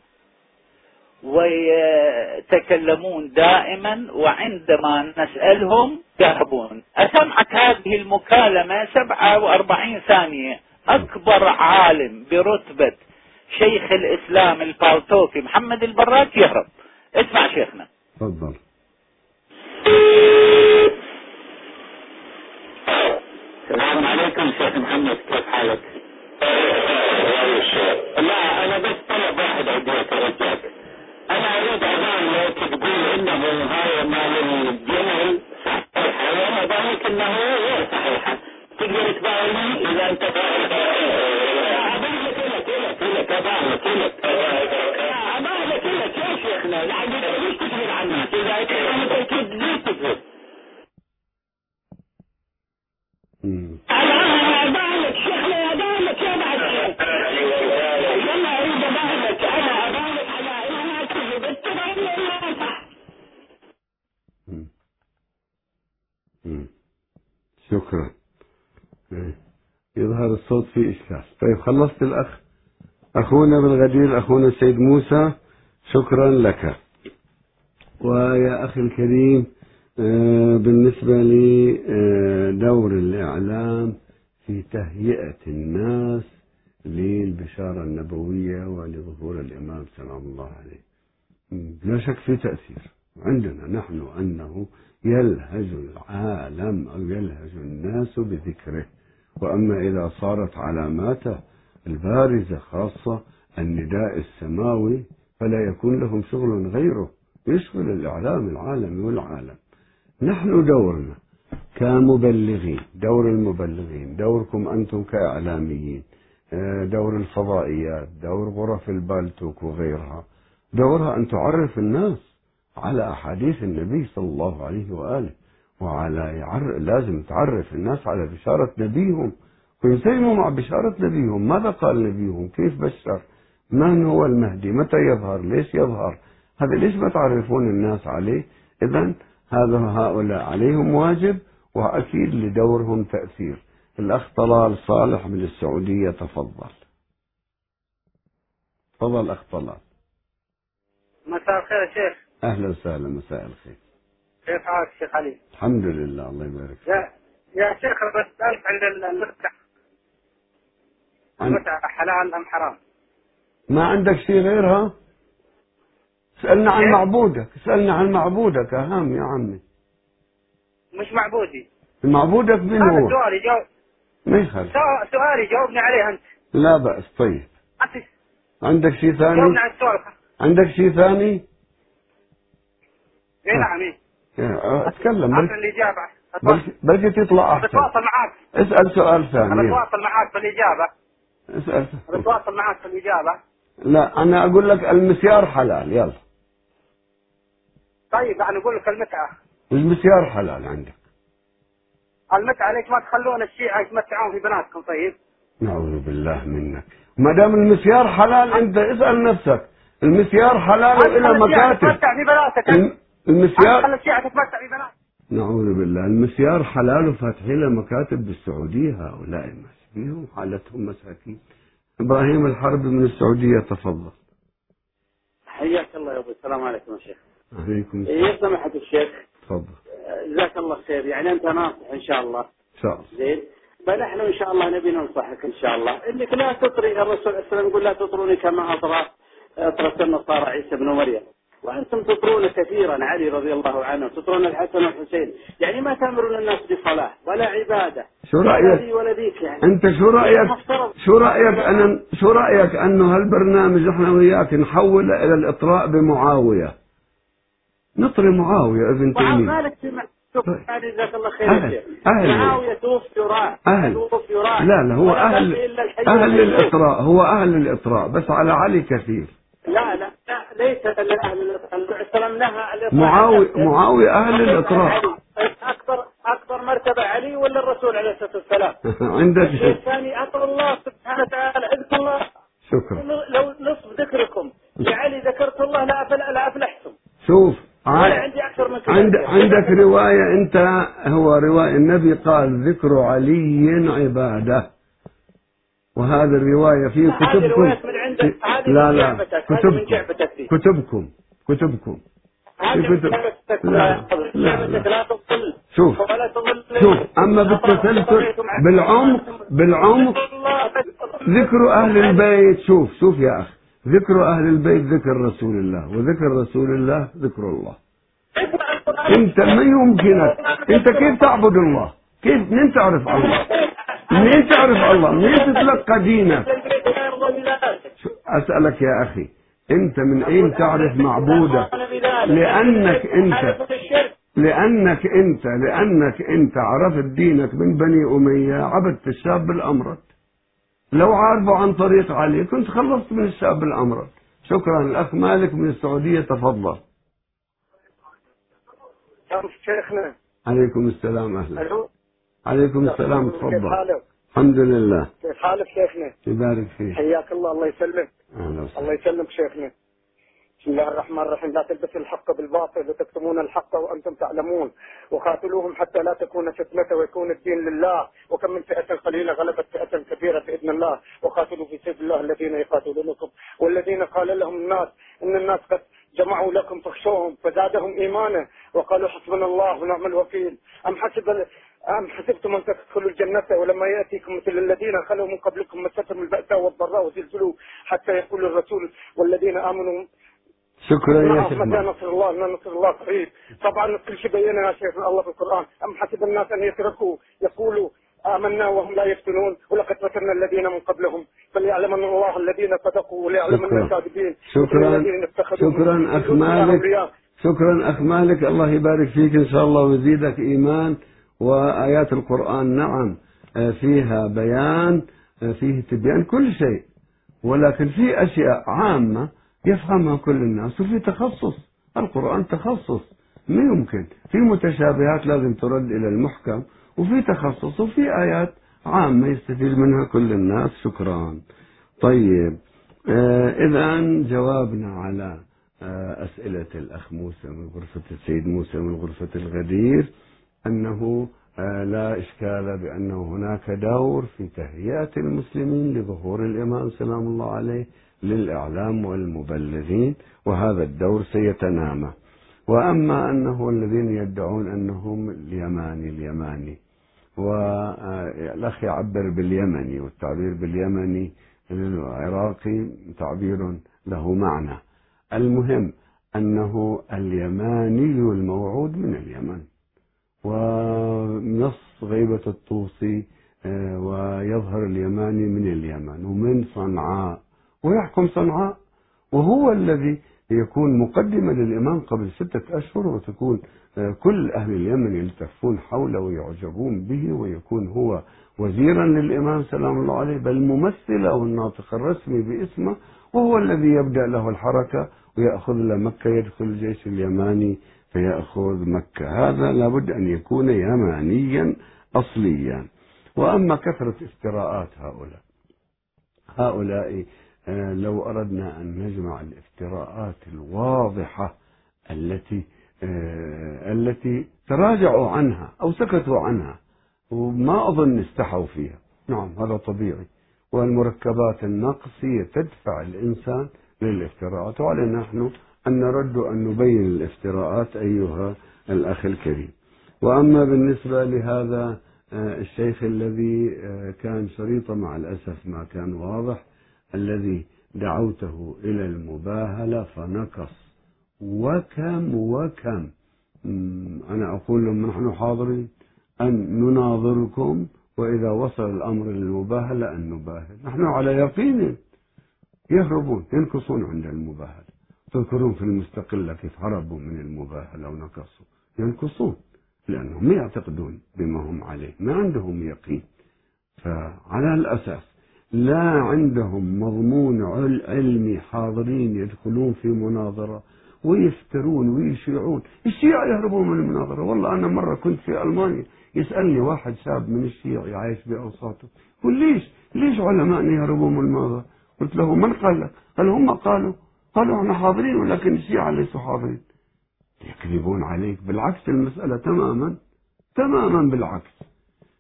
ويتكلمون دائما وعندما نسألهم يهربون أسمعك هذه المكالمة 47 ثانية. أكبر عالم برتبة شيخ الإسلام البالتوكي محمد البراك يهرب. اسمع شيخنا. تفضل. السلام عليكم شيخ محمد كيف حالك؟ اي شيء لا أنا بس طلب واحد عندي يترجى أنا اريد اعلان تقول انه هاي مال الجمل صحيحه وذلك انه غير صحيحه تقدر تبايعني اذا انت فاهم لك لك لك لك لك Mm. شكرا. إيه. يظهر الصوت فيه إشكال. طيب خلصت الأخ. أخونا بالغدير أخونا السيد موسى شكرا لك. ويا أخي الكريم آه، بالنسبة لدور الإعلام في تهيئة الناس للبشارة النبوية ولظهور الإمام سلام الله عليه. لا شك في تأثير. عندنا نحن أنه يلهج العالم أو يلهج الناس بذكره. وأما إذا صارت علاماته البارزة خاصة النداء السماوي فلا يكون لهم شغل غيره. يشغل الإعلام العالمي والعالم. نحن دورنا كمبلغين دور المبلغين دوركم أنتم كإعلاميين آه، دور الفضائيات دور غرف البالتوك وغيرها. دورها أن تعرف الناس على أحاديث النبي صلى الله عليه وآله. وعلى يعر... لازم تعرف الناس على بشارة نبيهم. وينسلموا مع بشارة نبيهم؟ ماذا قال نبيهم؟ كيف بشر؟ من هو المهدي؟ متى يظهر؟ ليش يظهر؟ هذا ليش ما تعرفون الناس عليه؟ إذا هذا هؤلاء عليهم واجب وأكيد لدورهم تأثير. الأخ طلال صالح من السعودية تفضل. تفضل أخ طلال. مساء الخير يا شيخ. أهلا وسهلا مساء الخير. كيف حالك شيخ علي؟ الحمد لله الله يبارك فيك. يا يا شيخ بسألك عن المتعة المتعة حلال أم حرام؟ ما عندك شيء غيرها؟ اسألنا عن إيه؟ معبودك اسألنا عن معبودك أهم يا عمي. مش معبودي. معبودك من هو سؤالي جاوب ما يخالف. سؤ- سؤالي جاوبني عليه أنت. لا بأس طيب. عندك شيء ثاني؟ جاوبني على السؤال. عندك شيء ثاني؟ إي نعم إي يا- أتكلم بل- بلكي بلكي تطلع أحسن. بتواصل معاك. اسأل سؤال ثاني. بتواصل معاك في الإجابة. اسأل. أنا بتواصل معاك في الإجابة. لا أنا أقول لك المسيار حلال يلا. طيب أنا أقول لك المتعة. المسيار حلال عندك. المتعة ليش ما تخلون الشيعة يتمتعون في بناتكم طيب؟ نعوذ بالله منك. ما دام المسيار حلال أنت اسأل نفسك. المسيار حلال الشيعة مكاتب. في بناتك المسيار تتمتع نعوذ بالله. المسيار حلال وفاتحين له مكاتب بالسعودية. هؤلاء مسكينهم حالتهم مساكين. إبراهيم الحرب من السعودية تفضل. حياك الله يا أبو. السلام عليكم يا شيخ. عليكم السلام. يا سماحة الشيخ. تفضل. جزاك الله خير. يعني أنت ناصح إن شاء الله. إن شاء الله. زين. فنحن إن شاء الله نبي ننصحك إن شاء الله. إنك لا تطري الرسول عليه السلام يقول لا تطروني كما اطرى اطرت النصارى عيسى بن مريم. وأنتم تطرون كثيرا علي رضي الله عنه تطرون الحسن والحسين. يعني ما تأمرون الناس بصلاه ولا عبادة. شو رأيك؟ ولا ذيك يعني. أنت شو رأيك. شو رأيك أن شو رأيك أنه هالبرنامج إحنا وياك نحوله إلى الإطراء بمعاوية؟ نطري معاوية ابن تيمية. مالك في شوف يعني جزاك الله خير أهل-. أهل. معاوية توفي وراء. أهل. لا لا هو أهل أهل والميت. الإطراء هو أهل الإطراء بس على علي كثير. لا لا لا ليس لأهل الإطراء نهى عن الإطراء معاوية معاوية أهل الإطراء علي. أكبر أكبر مرتبة علي ولا الرسول عليه الصلاة والسلام؟ عندك الثاني أطر الله سبحانه وتعالى اذكر الله. شكرا. لو نصف ذكركم. لعلي ذكرت الله لا أفل لا أفلحتم. شوف ولا عاد- عندي أكثر من عند عندك رواية أنت هو رواية النبي قال ذكر علي عبادة. وهذه الرواية في كتبكم. في- لا لا. كتبكم. كتبكم. كتبكم. في كتب- لا، لا لا، شوف. شوف أما بالتسلسل بالعمق بالعمق ذكر أهل البيت. شوف شوف يا أخي. ذكر أهل البيت ذكر رسول الله وذكر رسول الله ذكر الله. أنت ما يمكنك. أنت كيف تعبد الله؟ كيف من تعرف الله؟ منين تعرف الله؟ منين تتلقى دينك أسألك يا أخي أنت من أين تعرف معبودك لأنك أنت لأنك أنت لأنك أنت عرفت دينك من بني أمية عبدت الشاب الأمرد لو عارفه عن طريق علي كنت خلصت من الشاب الأمرد شكرا الأخ مالك من السعودية تفضل. شيخنا. عليكم السلام أهلا. عليكم السلام كيف تفضل. حالك؟ الحمد لله. كيف حالك شيخنا؟ يبارك فيك. حياك الله الله يسلمك. أهلا الله يسلمك شيخنا. بسم الله الرحمن الرحيم. لا تلبسوا الحق بالباطل وتكتمون الحق وأنتم تعلمون. وقاتلوهم حتى لا تكون فتنة ويكون الدين لله. وكم من فئة قليلة غلبت فئة كبيرة بإذن الله. وقاتلوا في سبيل الله الذين يقاتلونكم. والذين قال لهم الناس إن الناس قد جمعوا لكم فاخشوهم فزادهم إيمانا. وقالوا حسبنا الله ونعم الوكيل. أم حسب أم حسبتم أن تدخلوا الجنة ولما يأتيكم مثل الذين خلوا من قبلكم مستهم البأساء والضراء وزلزلوا حتى يقول الرسول والذين آمنوا شكرا يا نعم شيخ متى. نصر الله؟ ان نصر الله قريب طبعا كل شيء بينا يا شيخنا الله في القرآن. أم حسب الناس أن يتركوا يقولوا آمنا وهم لا يفتنون ولقد فتنا الذين من قبلهم. فليعلمن الله الذين صدقوا وليعلمن شكرا. الكاذبين شكرا. شكرا أخ مالك. شكرا أخ مالك. الله يبارك فيك. إن شاء الله ويزيدك إيمان وآيات القرآن. نعم. آه، فيها بيان آه، فيه تبيان كل شيء. ولكن في أشياء عامة يفهمها كل الناس وفي تخصص القرآن تخصص ما يمكن. في متشابهات لازم ترد إلى المحكم وفي تخصص وفي آيات عامة يستفيد منها كل الناس. شكرا. طيب آه إذا جوابنا على آه أسئلة الأخ موسى من غرفة السيد موسى من غرفة الغدير أنه آه لا إشكال بأنه هناك دور في تهيئة المسلمين لظهور الإمام سلام الله عليه للإعلام والمبلغين وهذا الدور سيتنامى. وأما أنه الذين يدعون أنهم اليماني اليماني. والأخ يعبر باليمني والتعبير باليمني العراقي تعبير له معنى. المهم أنه اليماني الموعود من اليمن. ونص غيبة الطوسي آه، ويظهر اليماني من اليمن. ومن صنعاء. ويحكم صنعاء وهو الذي يكون مقدما للإمام قبل ستة أشهر وتكون آه، كل أهل اليمن يلتفون حوله ويعجبون به ويكون هو وزيرا للإمام سلام الله عليه بل ممثل أو الناطق الرسمي باسمه وهو الذي يبدأ له الحركة ويأخذ إلى مكة يدخل الجيش اليماني فيأخذ مكة. هذا لابد أن يكون يمانيا أصليا. وأما كثرة افتراءات هؤلاء هؤلاء لو أردنا أن نجمع الافتراءات الواضحة التي آه، التي تراجعوا عنها أو سكتوا عنها وما أظن استحوا فيها. نعم هذا طبيعي. والمركبات النقصية تدفع الإنسان للافتراءات وعلينا نحن أن نرد أن نبين الافتراءات أيها الأخ الكريم. وأما بالنسبة لهذا آه، الشيخ الذي آه، كان شريطة مع الأسف ما كان واضح الذي دعوته إلى المباهلة فنقص. وكم وكم. أنا أقول لهم نحن حاضرين أن نناظركم وإذا وصل الأمر للمباهلة أن نباهل. نحن على يقين يهربون ينقصون عند المباهلة. تذكرون في المستقلة كيف هربوا من المباهلة ونقصوا. ينقصون لأنهم يعتقدون بما هم عليه ما عندهم يقين. فعلى الأساس لا عندهم مضمون عل- علمي حاضرين يدخلون في مناظرة ويفترون ويشيعون. الشيعة يهربون من المناظرة. والله أنا مرة كنت في ألمانيا يسألني واحد شاب من الشيعة عايش بأوساطه. يقول ليش؟ ليش علماءنا يهربون من المناظرة؟ قلت له من قال؟ لك قال هم قالوا. قالوا إحنا حاضرين ولكن الشيعة ليسوا حاضرين. يكذبون عليك. بالعكس المسألة تماما تماما بالعكس.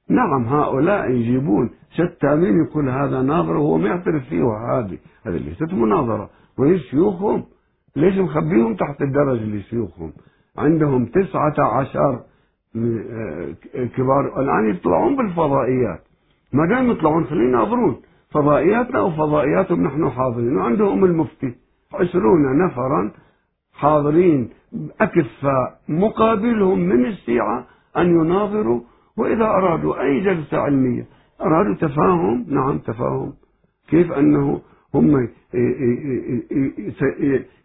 نعم هؤلاء يجيبون. شتامين يقول هذا ناظر وهو ما يعترف فيه وهذه هذه ليست مناظرة. وين شيوخهم ليش مخبيهم تحت الدرج لشيوخهم عندهم تسعة عشر آه، كبار. الآن يطلعون بالفضائيات. ما دام يطلعون خلينا يناظرون. فضائياتنا وفضائياتهم نحن حاضرين. وعندهم المفتي. عشرون نفرا حاضرين أكفاء. مقابلهم من الشيعة أن يناظروا وإذا أرادوا أي جلسة علمية أرادوا تفاهم؟ نعم تفاهم. كيف أنه هم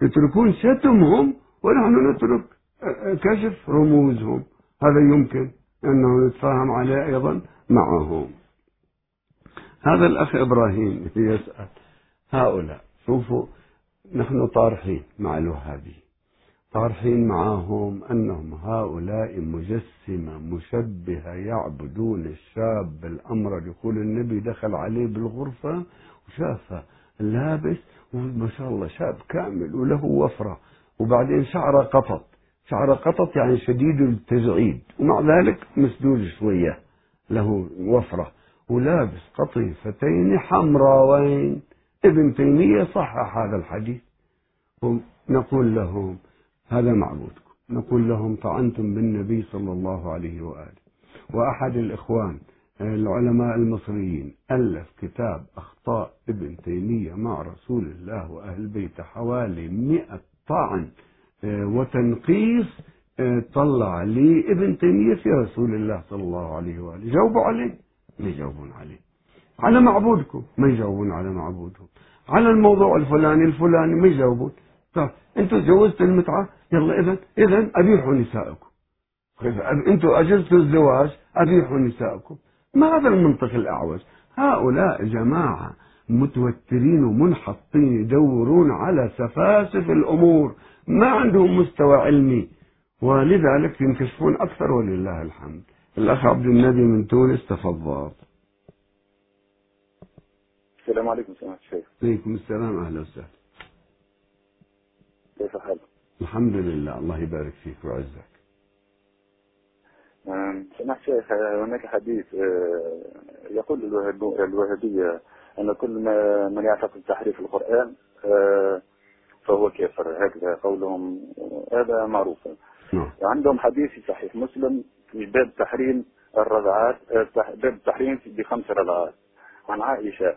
يتركون شتمهم ونحن نترك كشف رموزهم. هذا يمكن أنه نتفاهم عليه أيضا معهم. هذا الأخ إبراهيم يسأل هؤلاء شوفوا نحن طارحين مع الوهابي طارحين معاهم أنهم هؤلاء مجسمة مشبهة يعبدون الشاب الأمر يقول النبي دخل عليه بالغرفة وشافه لابس وما شاء الله شاب كامل وله وفرة وبعدين شعره قطط. شعره قطط يعني شديد التجعيد ومع ذلك مسدود شوية له وفرة ولابس قطيفتين حمراوين. ابن تيمية صحح هذا الحديث. نقول لهم هذا معبودكم. نقول لهم طعنتم بالنبي صلى الله عليه وآله. وأحد الإخوان العلماء المصريين ألف كتاب أخطاء ابن تيمية مع رسول الله وأهل بيته حوالي مئة طعن وتنقيص طلع لابن تيمية في رسول الله صلى الله عليه وآله. جاوبوا عليه؟ ما يجاوبون عليه. على معبودكم؟ ما يجاوبون على معبودهم. على الموضوع الفلاني الفلاني ما يجاوبون. طيب أنتم تجوزتوا المتعة؟ يلا اذا اذا أبيحوا نسائكم أنتم أجزتوا الزواج أبيحوا نسائكم ما هذا المنطق الأعوج؟ هؤلاء جماعة متوترين ومنحطين يدورون على سفاسف الأمور ما عندهم مستوى علمي ولذلك ينكشفون أكثر ولله الحمد. الأخ عبد النبي من تونس تفضل. السلام عليكم سماحة الشيخ. عليكم السلام أهلا وسهلا. كيف حالك؟ الحمد لله. الله يبارك فيك ويعزك. سماحة الشيخ آه، هناك حديث آه، يقول الوهاب- الوهابية أن كل ما من يعتقد تحريف القرآن آه، فهو كافر. هكذا قولهم هذا معروف. نعم. عندهم حديث في صحيح. مسلم في باب تحريم الرضعات آه، باب التحريم بخمس رضعات. عن عائشة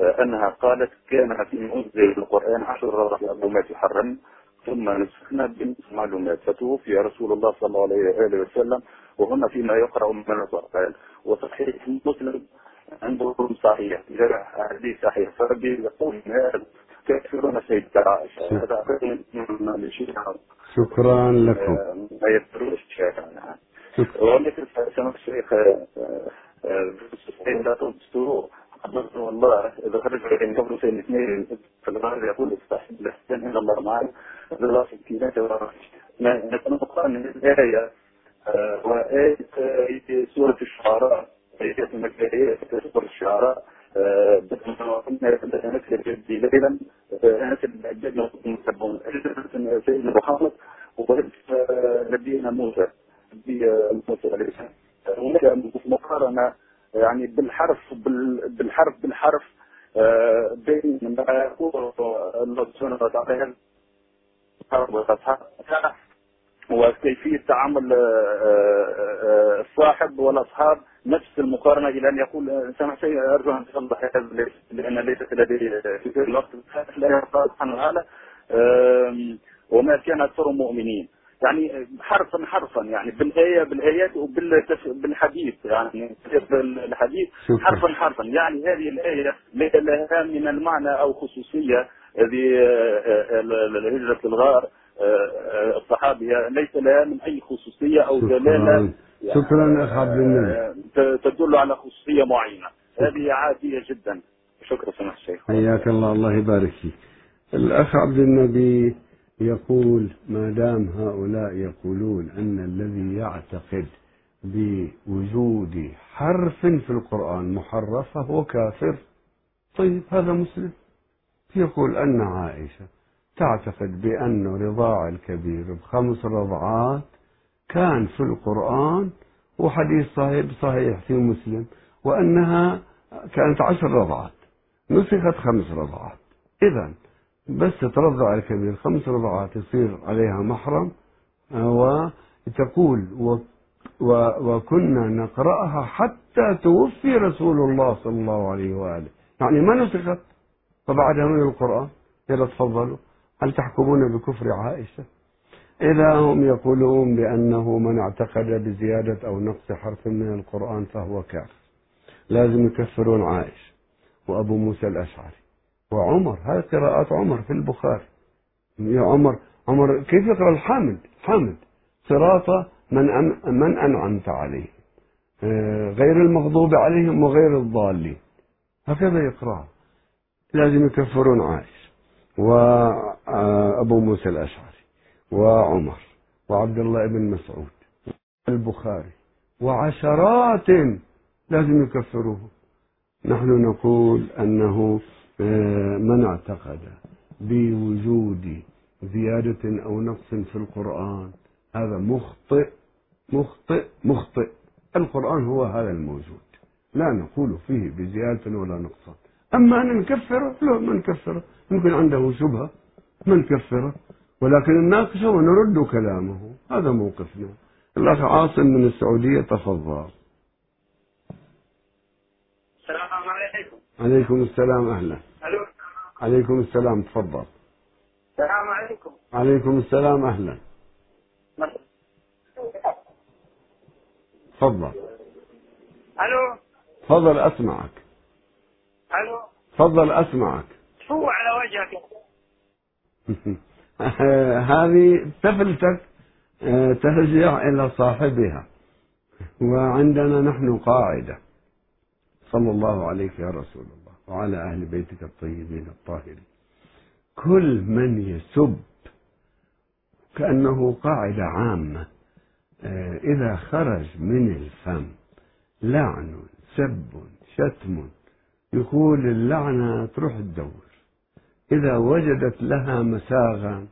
أنها قالت كان في منزل القرآن عشر معلومات يحرم ثم نسخنا بنصف معلومات. فتوفي رسول الله صلى الله عليه وآله وسلم وهن فيما يقرأ من القرآن وصحيح مسلم عندهم صحيح جرح حديث صحيح. فربي يقول هذا كافرون سيدة عائشة. هذا من الشيعة شكرا لكم. آه، ما يذكرون الشيعة نعم شكرا. ولكن سمع الشيخ لا تنسوا والله إذا خرج بين قبل سنه اثنين في الغرب يقول استحب الاحسان إلى الله معي الله سكينته نتنقل من الايه آه، وآية آه، سورة الشعراء. آية المكيه سورة الشعراء. آه، كنا نكتب ليلا نكتب جدا مسبون سيدنا محمد وقلت نبينا موسى نبي موسى عليه السلام. هناك مقارنة يعني بالحرف بال- بالحرف بالحرف آه، بين ما يقول الله سبحانه وتعالى وكيفية تعامل آه، آه، الصاحب والأصحاب نفس المقارنة إلى أن يقول آه، سامح شيء أرجو أن تصلح هذا لأن ليست لدي كثير الوقت لا سبحانه وتعالى وما كان أكثر مؤمنين. يعني حرفا حرفا يعني بالآية بالآيات وبالحديث يعني بالحديث. حرفا حرفا يعني هذه الآية ليس لها من المعنى أو خصوصية هذه آه، آه، آه، هجرة الغار الصحابية ليس لها من أي خصوصية أو دلالة. شكرا اخ عبد النبي ت- تدل على خصوصية معينة. هذه عادية جدا. شكرا سماحة الشيخ. حياك الله. الله يبارك فيك. الأخ عبد النبي يقول ما دام هؤلاء يقولون أن الذي يعتقد بوجود حرف في القرآن محرف فهو كافر. طيب هذا مسلم. يقول أن عائشة تعتقد بأن رضاع الكبير بخمس رضعات كان في القرآن وحديث صحيح صحيح في مسلم وأنها كانت عشر رضعات نسخت خمس رضعات. إذا بس ترضع الكبير. خمس رضعات يصير عليها محرم وتقول وكنا نقرأها حتى توفي رسول الله صلى الله عليه وآله. يعني ما نسخت. فبعدها من القرآن. يلا تفضلوا. هل تحكمون بكفر عائشة؟ إذا هم يقولون بأنه من اعتقد بزيادة أو نقص حرف من القرآن فهو كافر. لازم يكفرون عائشة وأبو موسى الأشعري. وعمر هذه قراءات عمر في البخاري. يا عمر عمر كيف يقرأ؟ الحامد حامد. صراط من أن من أنعمت عليه آه، غير المغضوب عليهم وغير الضالين. هكذا يقرأ لازم يكفرون عائشة وأبو موسى الأشعري وعمر وعبد الله بن مسعود البخاري. وعشرات لازم يكفروه نحن نقول أنه آه، من اعتقد بوجود زيادة أو نقص في القرآن هذا مخطئ مخطئ مخطئ. القرآن هو هذا الموجود. لا نقول فيه بزيادة ولا نقصان أما أن نكفره لا ما نكفره. يمكن عنده شبهة ما نكفره. ولكن نناقشه ونرد كلامه. هذا موقفنا. الأخ عاصم من السعودية تفضل. السلام عليكم. عليكم السلام أهلا. عليكم السلام تفضل. السلام عليكم. عليكم السلام أهلا. تفضل. ألو؟ تفضل أسمعك. ألو؟ تفضل أسمعك. شو على وجهك؟ هذه تفلتك آه، ترجع إلى صاحبها. وعندنا نحن قاعدة. صلى الله عليك يا رسول الله. وعلى أهل بيتك الطيبين الطاهرين. كل من يسب كأنه قاعدة عامة آه، إذا خرج من الفم لعن سب شتم يقول اللعنة تروح تدور. إذا وجدت لها مساغا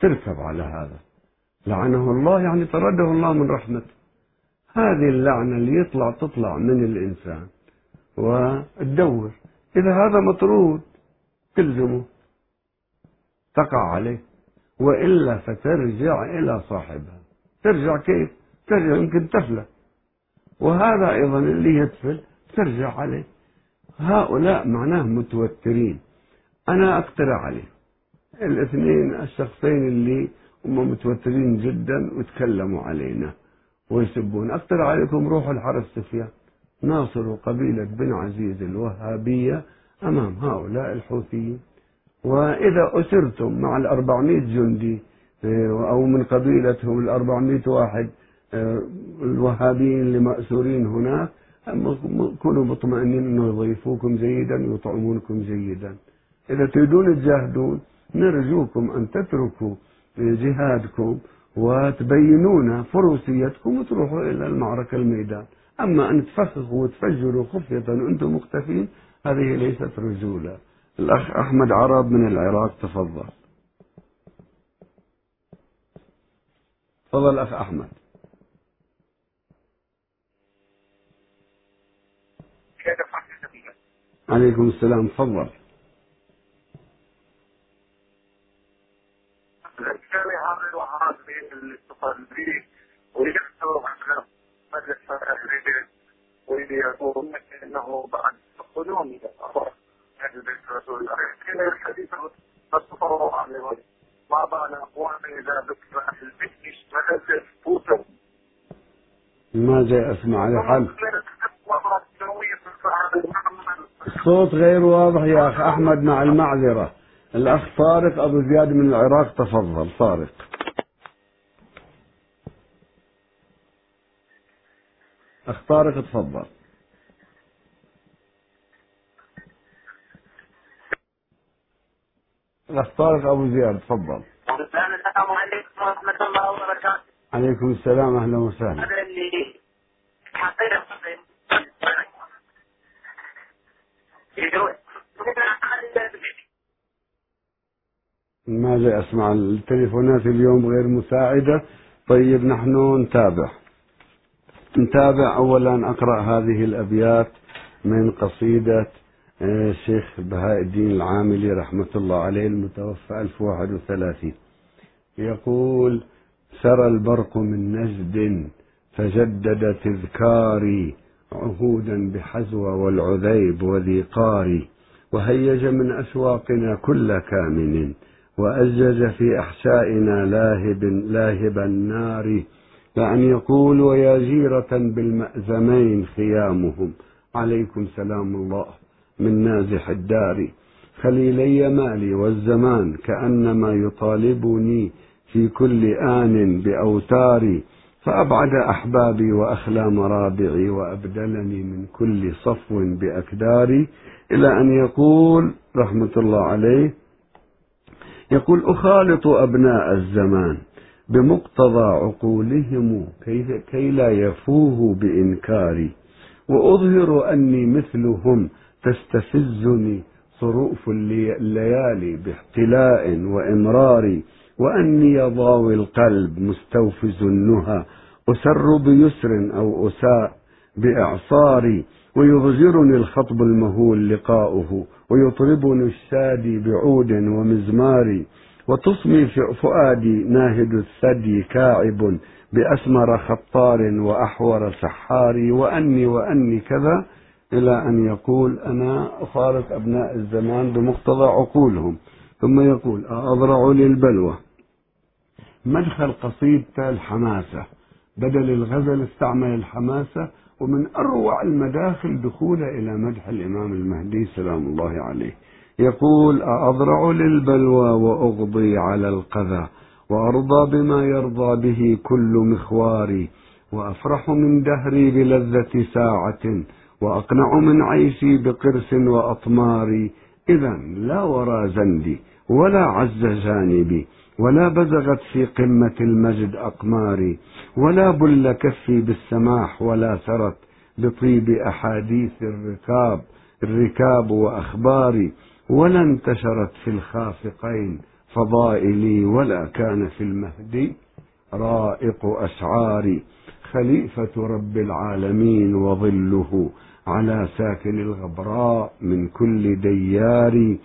تركب على هذا. لعنه الله يعني طرده الله من رحمته. هذه اللعنة اللي يطلع تطلع من الإنسان وتدور. إذا هذا مطرود تلزمه. تقع عليه. وإلا فترجع إلى صاحبها. ترجع كيف؟ ترجع يمكن تفلت وهذا أيضا اللي يتفل ترجع عليه. هؤلاء معناه متوترين. أنا أقترح عليه الاثنين الشخصين اللي هم متوترين جدا وتكلموا علينا ويسبون. أقترح عليكم روحوا الحرس سفيان. ناصروا قبيلة بن عزيز الوهابية أمام هؤلاء الحوثيين. وإذا أسرتم مع الأربعمائة جندي آه، أو من قبيلتهم الأربعمائة واحد آه، الوهابيين اللي مأسورين هناك كونوا مطمئنين أنه يضيفوكم جيدا ويطعمونكم جيدا. إذا تريدون تجاهدون نرجوكم أن تتركوا جهادكم وتبينون فروسيتكم وتروحوا إلى المعركة الميدان. أما أن تفخخوا وتفجروا خفية وأنتم مختفين هذه ليست رجولة. الأخ أحمد عرب من العراق تفضل. تفضل أخ أحمد. عليكم السلام تفضل. الإسلامي هذا الوعاد بين الاتصال به ويكثر على مجلس الرجال ويقولون انه بعد قدوم أهل بيت رسول الله كان الحديث التصور عن الوجه ما بال اقوام اذا ذكر أهل البيت اشتغلت فوتهم ماذا أسمع؟ على حال الصوت غير واضح يا أخ أحمد مع المعذرة. الأخ طارق أبو زياد من العراق تفضل طارق. أخ طارق تفضل. الأخ طارق أبو زياد تفضل. السلام عليكم ورحمة الله وبركاته عليكم السلام أهلا وسهلا. هذا ماذا أسمع؟ التليفونات اليوم غير مساعدة. طيب نحن نتابع. نتابع أولا أقرأ هذه الأبيات من قصيدة آه، الشيخ بهاء الدين العاملي رحمة الله عليه المتوفى 1031 يقول سرى البرق من نجد فجدد تذكاري عهودا بحزوى والعذيب وذي قاري وهيج من أسواقنا كل كامن وأزج في أحشائنا لاهب لاهب النار لأن يقول ويا جيرة بالمأزمين خيامهم. عليكم سلام الله من نازح الدار. خليلي مالي والزمان كأنما يطالبني في كل آن بأوتاري. فأبعد أحبابي وأخلى مرابعي وأبدلني من كل صفو بأكداري. إلى أن يقول رحمة الله عليه يقول أخالط أبناء الزمان. بمقتضى عقولهم كي, لا يفوه بإنكاري. وأظهر أني مثلهم تستفزني صروف الليالي باحتلاء وإمرار وأني ضاوي القلب مستوفز النهى أسر بيسر أو أساء بإعصاري ويضجرني الخطب المهول لقاؤه ويطربني الشادي بعود ومزمار. وتصمي فؤادي ناهد الثدي كاعب بأسمر خطار وأحور سحار وأني وأني كذا إلى أن يقول أنا أخالط أبناء الزمان بمقتضى عقولهم. ثم يقول أضرع للبلوى. مدخل قصيدته الحماسة؟ بدل الغزل استعمل الحماسة ومن أروع المداخل دخوله إلى مدح الإمام المهدي سلام الله عليه. يقول أضرع للبلوى وأغضي على القذى وأرضى بما يرضى به كل مخواري وأفرح من دهري بلذة ساعة وأقنع من عيشي بقرس وأطمار إذا لا ورى زندي ولا عز جانبي ولا بزغت في قمة المجد أقماري ولا بل كفي بالسماح ولا سرت بطيب أحاديث الركاب الركاب وأخباري. ولا انتشرت في الخافقين فضائلي ولا كان في المهدي رائق أشعاري خليفة رب العالمين وظله على ساكن الغبراء من كل ديار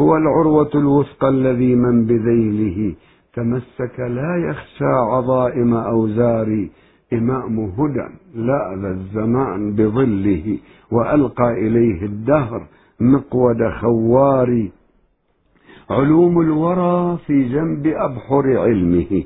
هو العروة الوثقى الذي من بذيله تمسك لا يخشى عظائم أوزار إمام هدى لاذ الزمان بظله وألقى إليه الدهر مقود خوار علوم الورى في جنب أبحر علمه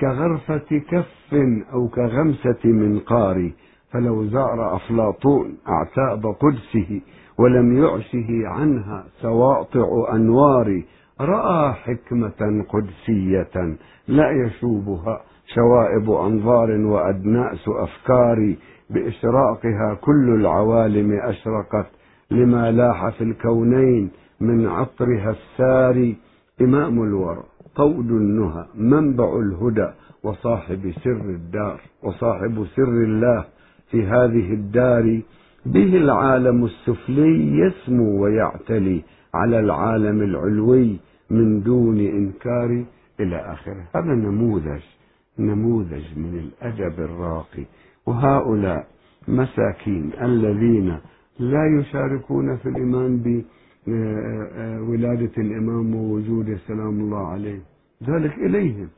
كغرفة كف أو كغمسة منقار فلو زار أفلاطون أعتاب قدسه ولم يعشه عنها سواطع أنوار. رأى حكمة قدسية لا يشوبها شوائب أنظار وأدناس أفكار. بإشراقها كل العوالم أشرقت لما لاح في الكونين من عطرها الساري إمام الورى طود النهى منبع الهدى وصاحب سر الدار وصاحب سر الله في هذه الدار. به العالم السفلي يسمو ويعتلي على العالم العلوي من دون إنكار إلى آخره. هذا نموذج نموذج من الأدب الراقي. وهؤلاء مساكين الذين لا يشاركون في الإيمان بولادة الإمام ووجوده سلام الله عليه. ذلك إليهم.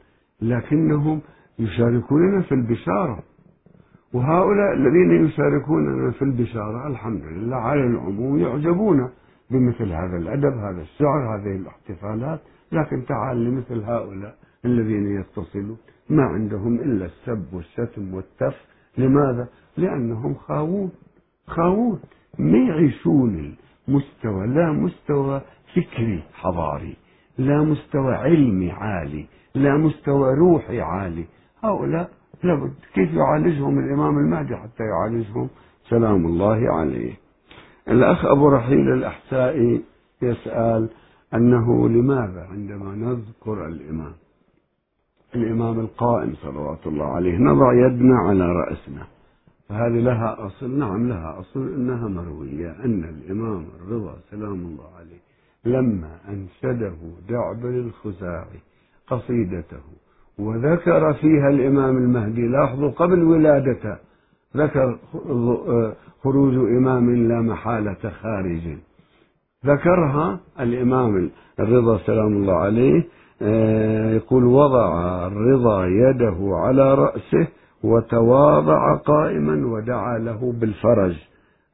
لكنهم يشاركوننا في البشارة. وهؤلاء الذين يشاركوننا في البشارة الحمد لله على العموم يعجبون بمثل هذا الأدب هذا الشعر هذه الاحتفالات. لكن تعال لمثل هؤلاء الذين يتصلون. ما عندهم إلا السب والشتم والتف. لماذا؟ لأنهم خاوون. خاوون. ما يعيشون المستوى لا مستوى فكري حضاري لا مستوى علمي عالي لا مستوى روحي عالي. هؤلاء لابد كيف يعالجهم الإمام المهدي حتى يعالجهم؟ سلام الله عليه. الأخ أبو رحيل الأحسائي يسأل أنه لماذا عندما نذكر الإمام الإمام القائم صلوات الله عليه نضع يدنا على رأسنا؟ فهذه لها أصل نعم لها أصل إنها مروية أن الإمام الرضا سلام الله عليه لما أنشده دعبل الخزاعي قصيدته وذكر فيها الإمام المهدي لاحظوا قبل ولادته ذكر خروج إمام لا محالة خارج. ذكرها الإمام الرضا سلام الله عليه آه، يقول وضع الرضا يده على رأسه وتواضع قائما ودعا له بالفرج.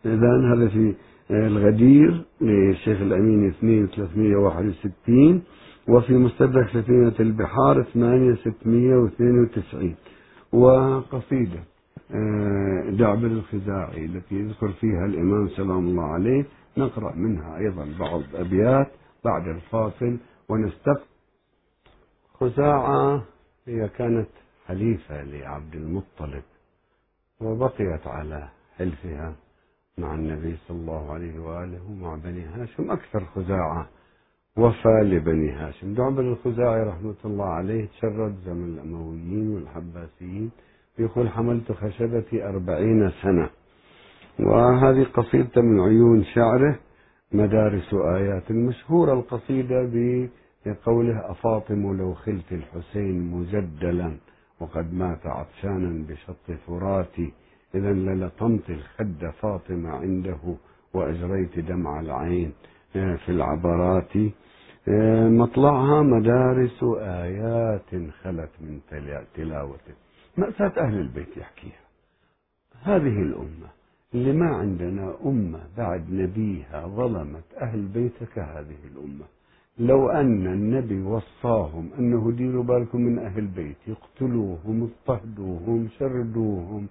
إذا هذا في الغدير للشيخ الأمين 2 361 وفي مستدرك سفينة البحار 8 692 وقصيدة آه، دعبل الخزاعي التي يذكر فيها الإمام سلام الله عليه. نقرأ منها أيضا بعض أبيات بعد الفاصل ونستقبل خزاعة هي كانت حليفة لعبد المطلب وبقيت على حلفها مع النبي صلى الله عليه وآله ومع بني هاشم أكثر خزاعة. وفى لبني هاشم. دعبل الخزاعي رحمة الله عليه تشرد زمن الأمويين والعباسيين يقول حملت خشبتي أربعين سنة. وهذه قصيدة من عيون شعره مدارس آيات مشهورة القصيدة بقوله أفاطم لو خلت الحسين مجدلا. وقد مات عطشانا بشط فراتي إذا للطمت الخد فاطمة عنده وأجريت دمع العين آه، في العبرات. آه، مطلعها مدارس آيات خلت من تلاوته مأساة أهل البيت يحكيها. هذه الأمة اللي ما عندنا أمة بعد نبيها ظلمت أهل بيته كهذه الأمة. لو أن النبي وصاهم أنه ديروا بالكم من أهل بيت يقتلوهم اضطهدوهم شردوهم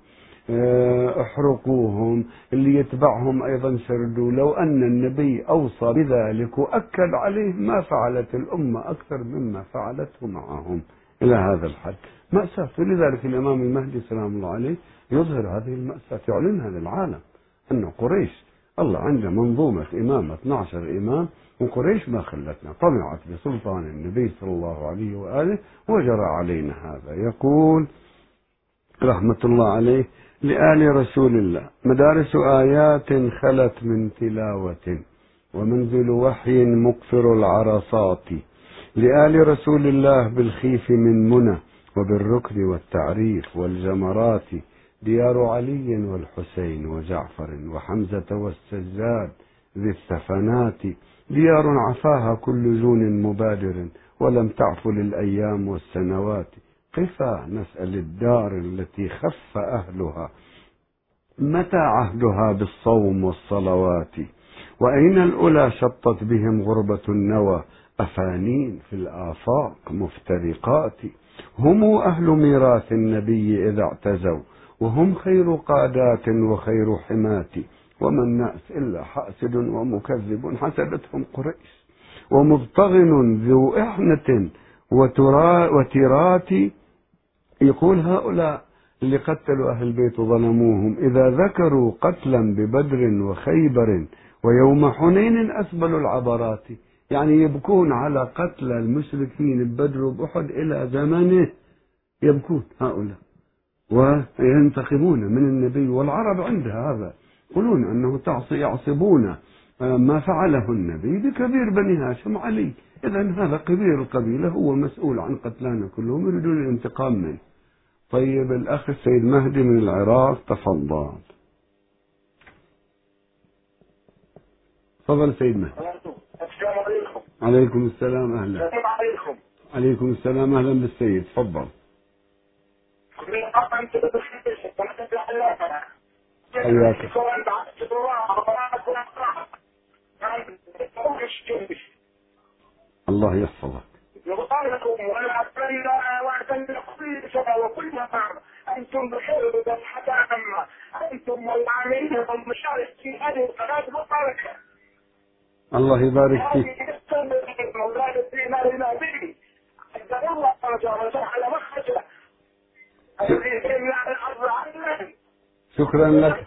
آه، أحرقوهم اللي يتبعهم أيضا شردوا. لو أن النبي أوصى بذلك وأكد عليه ما فعلت الأمة أكثر مما فعلته معهم. إلى هذا الحد. مأساة. لذلك الإمام المهدي سلام الله عليه يظهر هذه المأساة يعلنها للعالم أن قريش الله عنده منظومة إمامة 12 إمام وقريش ما خلتنا. طمعت بسلطان النبي صلى الله عليه وآله وجرى علينا هذا. يقول رحمة الله عليه لآل رسول الله مدارس آيات خلت من تلاوة ومنزل وحي مقفر العرصات. لآل رسول الله بالخيف من منى وبالركن والتعريف والجمرات ديار علي والحسين وجعفر وحمزة والسجاد ذي الثفنات. ديار عفاها كل جون مبادر ولم تعف للأيام والسنوات. قفا نسأل الدار التي خف أهلها؟ متى عهدها بالصوم والصلوات؟ وأين الأولى شطت بهم غربة النوى؟ أفانين في الآفاق مفترقات. هم أهل ميراث النبي إذا اعتزوا وهم خير قادات وخير حماة وما الناس إلا حاسد ومكذب حسدتهم قريش ومبتغن ذو إحنة وترات يقول هؤلاء اللي قتلوا أهل البيت وظلموهم إذا ذكروا قتلا ببدر وخيبر ويوم حنين أسبلوا العبرات. يعني يبكون على قتل المشركين ببدر وبأحد إلى زمنه يبكون هؤلاء. وينتقمون من النبي والعرب عندها هذا. يقولون أنه تعصي يعصبون ما فعله النبي بكبير بني هاشم علي. إذا هذا كبير القبيلة هو مسؤول عن قتلانا كلهم يريدون الانتقام منه. طيب الأخ السيد مهدي من العراق تفضل. تفضل سيد مهدي. السلام عليكم. عليكم السلام أهلا. السلام عليكم. عليكم السلام أهلا بالسيد تفضل. حياك الله يحفظك. أنتم بخير القناة مباركة الله يبارك فيك. الله شكرا لك.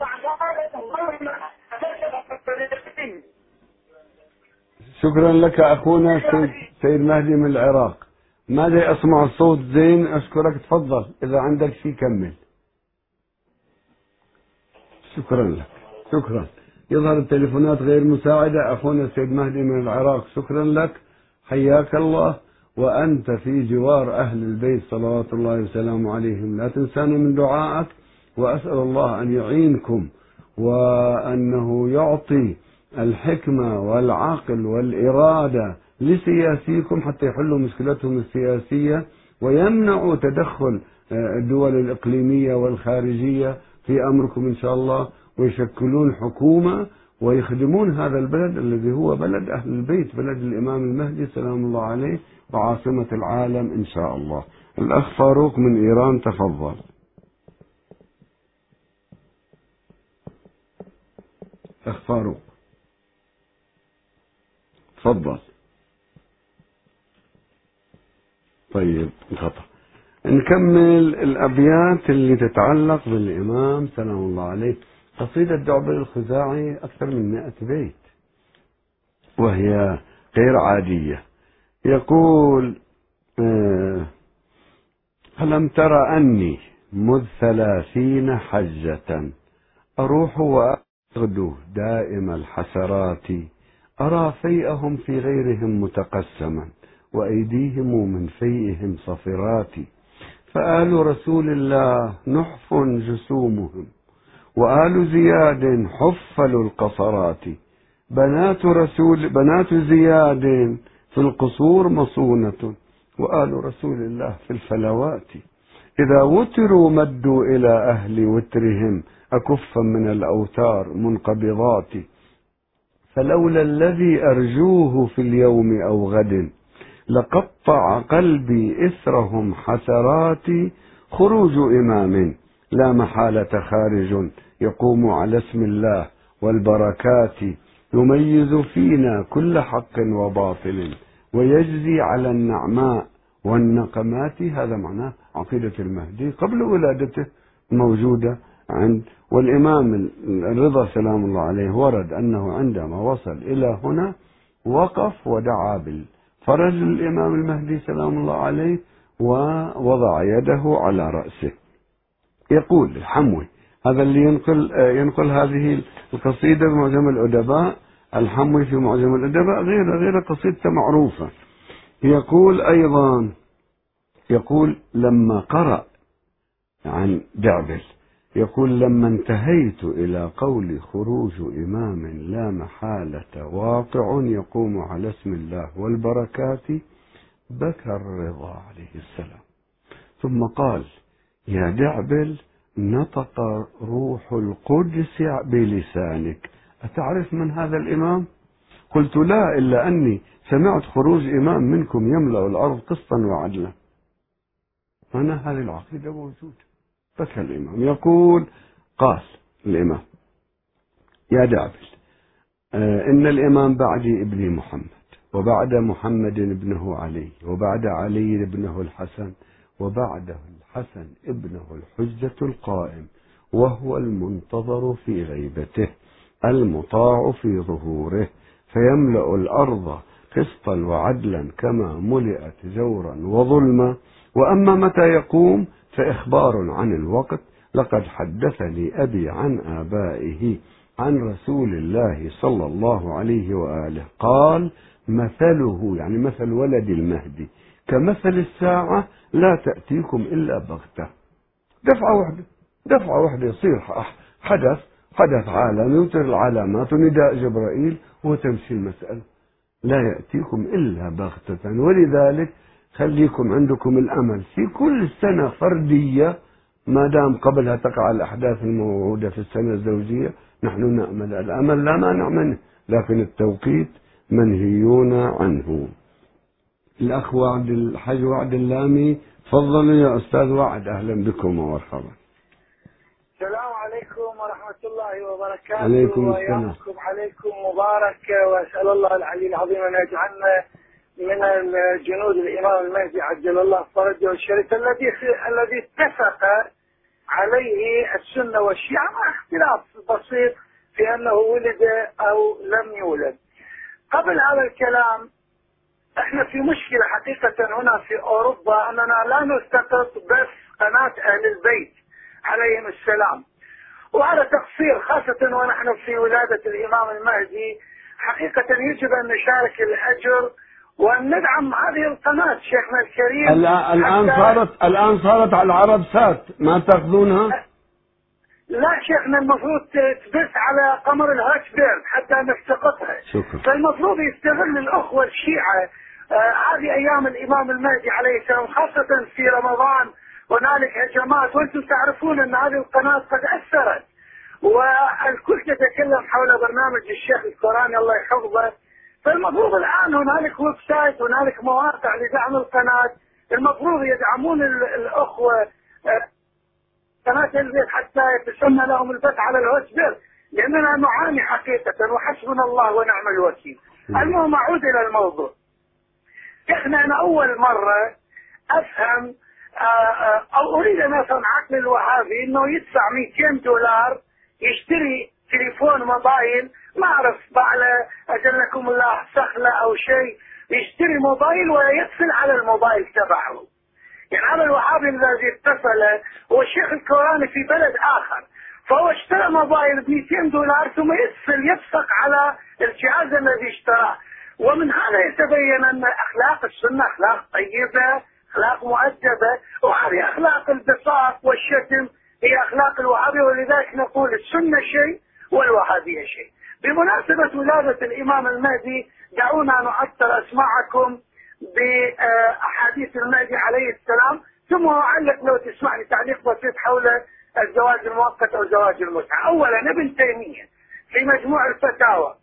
شكرا لك أخونا سيد, سيد مهدي من العراق. ما لي أسمع الصوت؟ زين أشكرك. تفضل إذا عندك شيء كمل. شكرا لك. شكرا. يظهر التليفونات غير مساعدة. أخونا السيد مهدي من العراق شكرا لك. حياك الله. وأنت في جوار أهل البيت صلوات الله وسلامه عليهم. لا تنسانا من دعائك. وأسأل الله أن يعينكم وأنه يعطي الحكمة والعقل والإرادة لسياسيكم حتى يحلوا مشكلتهم السياسية ويمنعوا تدخل الدول الإقليمية والخارجية في أمركم إن شاء الله ويشكلون حكومة ويخدمون هذا البلد الذي هو بلد أهل البيت بلد الإمام المهدي سلام الله عليه وعاصمة العالم إن شاء الله. الأخ فاروق من إيران تفضل. أخ فاروق تفضل. طيب انقطع نكمل الأبيات اللي تتعلق بالإمام سلام الله عليه. قصيدة دعبل الخزاعي أكثر من مئة بيت وهي غير عادية. يقول آه، ألم تر أني مذ ثلاثين حجة أروح وأغدو دائم الحسرات. أرى فيئهم في غيرهم متقسما وأيديهم من فيئهم صفرات. فآل رسول الله نحف جسومهم وآل زياد حفل القصرات. بنات رسول بنات زياد في القصور مصونة وآل رسول الله في الفلوات. إذا وتروا مدوا إلى أهل وترهم أكفا من الأوتار منقبضات. فلولا الذي أرجوه في اليوم أو غد لقطع قلبي إثرهم حسرات خروج إمام. لا محالة خارج يقوم على اسم الله والبركات يميز فينا كل حق وباطل ويجزي على النعماء والنقمات. هذا معناه عقيدة المهدي قبل ولادته موجودة. عند والإمام الرضا سلام الله عليه ورد أنه عندما وصل إلى هنا وقف ودعا بالفرج للإمام المهدي سلام الله عليه ووضع يده على رأسه. يقول الحموي هذا اللي ينقل ينقل هذه القصيدة بمعجم الأدباء الحموي في معجم الأدباء غير غير قصيدته معروفة. يقول أيضا يقول لما قرأ عن دعبل يقول لما انتهيت إلى قول خروج إمام لا محالة واقع يقوم على اسم الله والبركات بكى الرضا عليه السلام. ثم قال يا دعبل نطق روح القدس بلسانك. أتعرف من هذا الإمام؟ قلت لا إلا أني سمعت خروج إمام منكم يملأ الأرض قسطا وعدلا. أنا هذه العقيدة موجودة. بكى الإمام يقول قال الإمام يا دعبل آه إن الإمام بعدي ابني محمد وبعد محمد ابنه علي وبعد علي ابنه الحسن وبعده الحسن ابنه الحجة القائم وهو المنتظر في غيبته المطاع في ظهوره فيملأ الأرض قسطا وعدلا كما ملئت جورا وظلما وأما متى يقوم فإخبار عن الوقت لقد حدثني أبي عن آبائه عن رسول الله صلى الله عليه وآله قال مثله يعني مثل ولد المهدي كمثل الساعة لا تأتيكم إلا بغتة. دفعة واحدة دفعة واحدة يصير حدث حدث عالمي وتر العلامات ونداء جبرائيل وتمشي المسألة. لا يأتيكم إلا بغتة ولذلك خليكم عندكم الأمل؟ في كل سنة فردية ما دام قبلها تقع الأحداث الموعودة في السنة الزوجية نحن نأمل. الأمل لا مانع منه لكن التوقيت منهيون عنه. الأخ وعد الحج وعد اللامي تفضلوا يا أستاذ وعد أهلا بكم ومرحبا. السلام عليكم ورحمة الله وبركاته. عليكم السلام. عليكم مبارك وأسأل الله العلي العظيم أن يجعلنا من جنود الإمام المهدي عجل الله فرجه الشريف الذي الذي اتفق عليه السنة والشيعة مع اختلاف بسيط في أنه ولد أو لم يولد. قبل هذا الكلام إحنا في مشكلة حقيقة هنا في أوروبا أننا لا نلتقط بس قناة أهل البيت عليهم السلام. وهذا تقصير خاصة ونحن في ولادة الإمام المهدي. حقيقة يجب أن نشارك الأجر وأن ندعم هذه القناة شيخنا الكريم الآن صارت الآن صارت على العرب سات ما تأخذونها؟ لا شيخنا المفروض تبث على قمر ال Hotbird حتى نفتقدها. شكرا. فالمفروض يستغل الأخوة الشيعة آه، هذه أيام الإمام المهدي عليه السلام خاصة في رمضان هنالك هجمات وأنتم تعرفون أن هذه القناة قد أثرت. والكل يتكلم حول برنامج الشيخ القرآني الله يحفظه. فالمفروض الآن هنالك website هنالك مواقع لدعم القناة. المفروض يدعمون ال- الأخوة آه، قناة البيت حتى يتسمى لهم البث على الهوسبير لأننا نعاني حقيقة وحسبنا الله ونعم الوكيل. المهم أعود إلى الموضوع. إحنا أنا أول مرة أفهم آه، آه، أو أريد أن أفهم عقل الوهابي أنه يدفع 200 دولار يشتري تليفون موبايل ما أعرف على أجلكم الله سخله أو شيء يشتري موبايل ويقفل على الموبايل تبعه. يعني هذا الوهابي الذي اتصل هو الشيخ الكوراني في بلد آخر فهو اشترى موبايل ب 200 دولار ثم يقفل يبصق على الجهاز الذي اشتراه. ومن هذا يتبين أن أخلاق السنة أخلاق طيبة أخلاق مؤدبة وهذه أخلاق البساط والشتم هي أخلاق الوهابيه ولذلك نقول السنة شيء والوهابيه شيء. بمناسبة ولادة الإمام المهدي دعونا نعطر أسماعكم بأحاديث المهدي عليه السلام ثم أعلق لو تسمح لي تعليق بسيط حول الزواج المؤقت أو زواج المتعة. اولا ابن تيمية في مجموع الفتاوى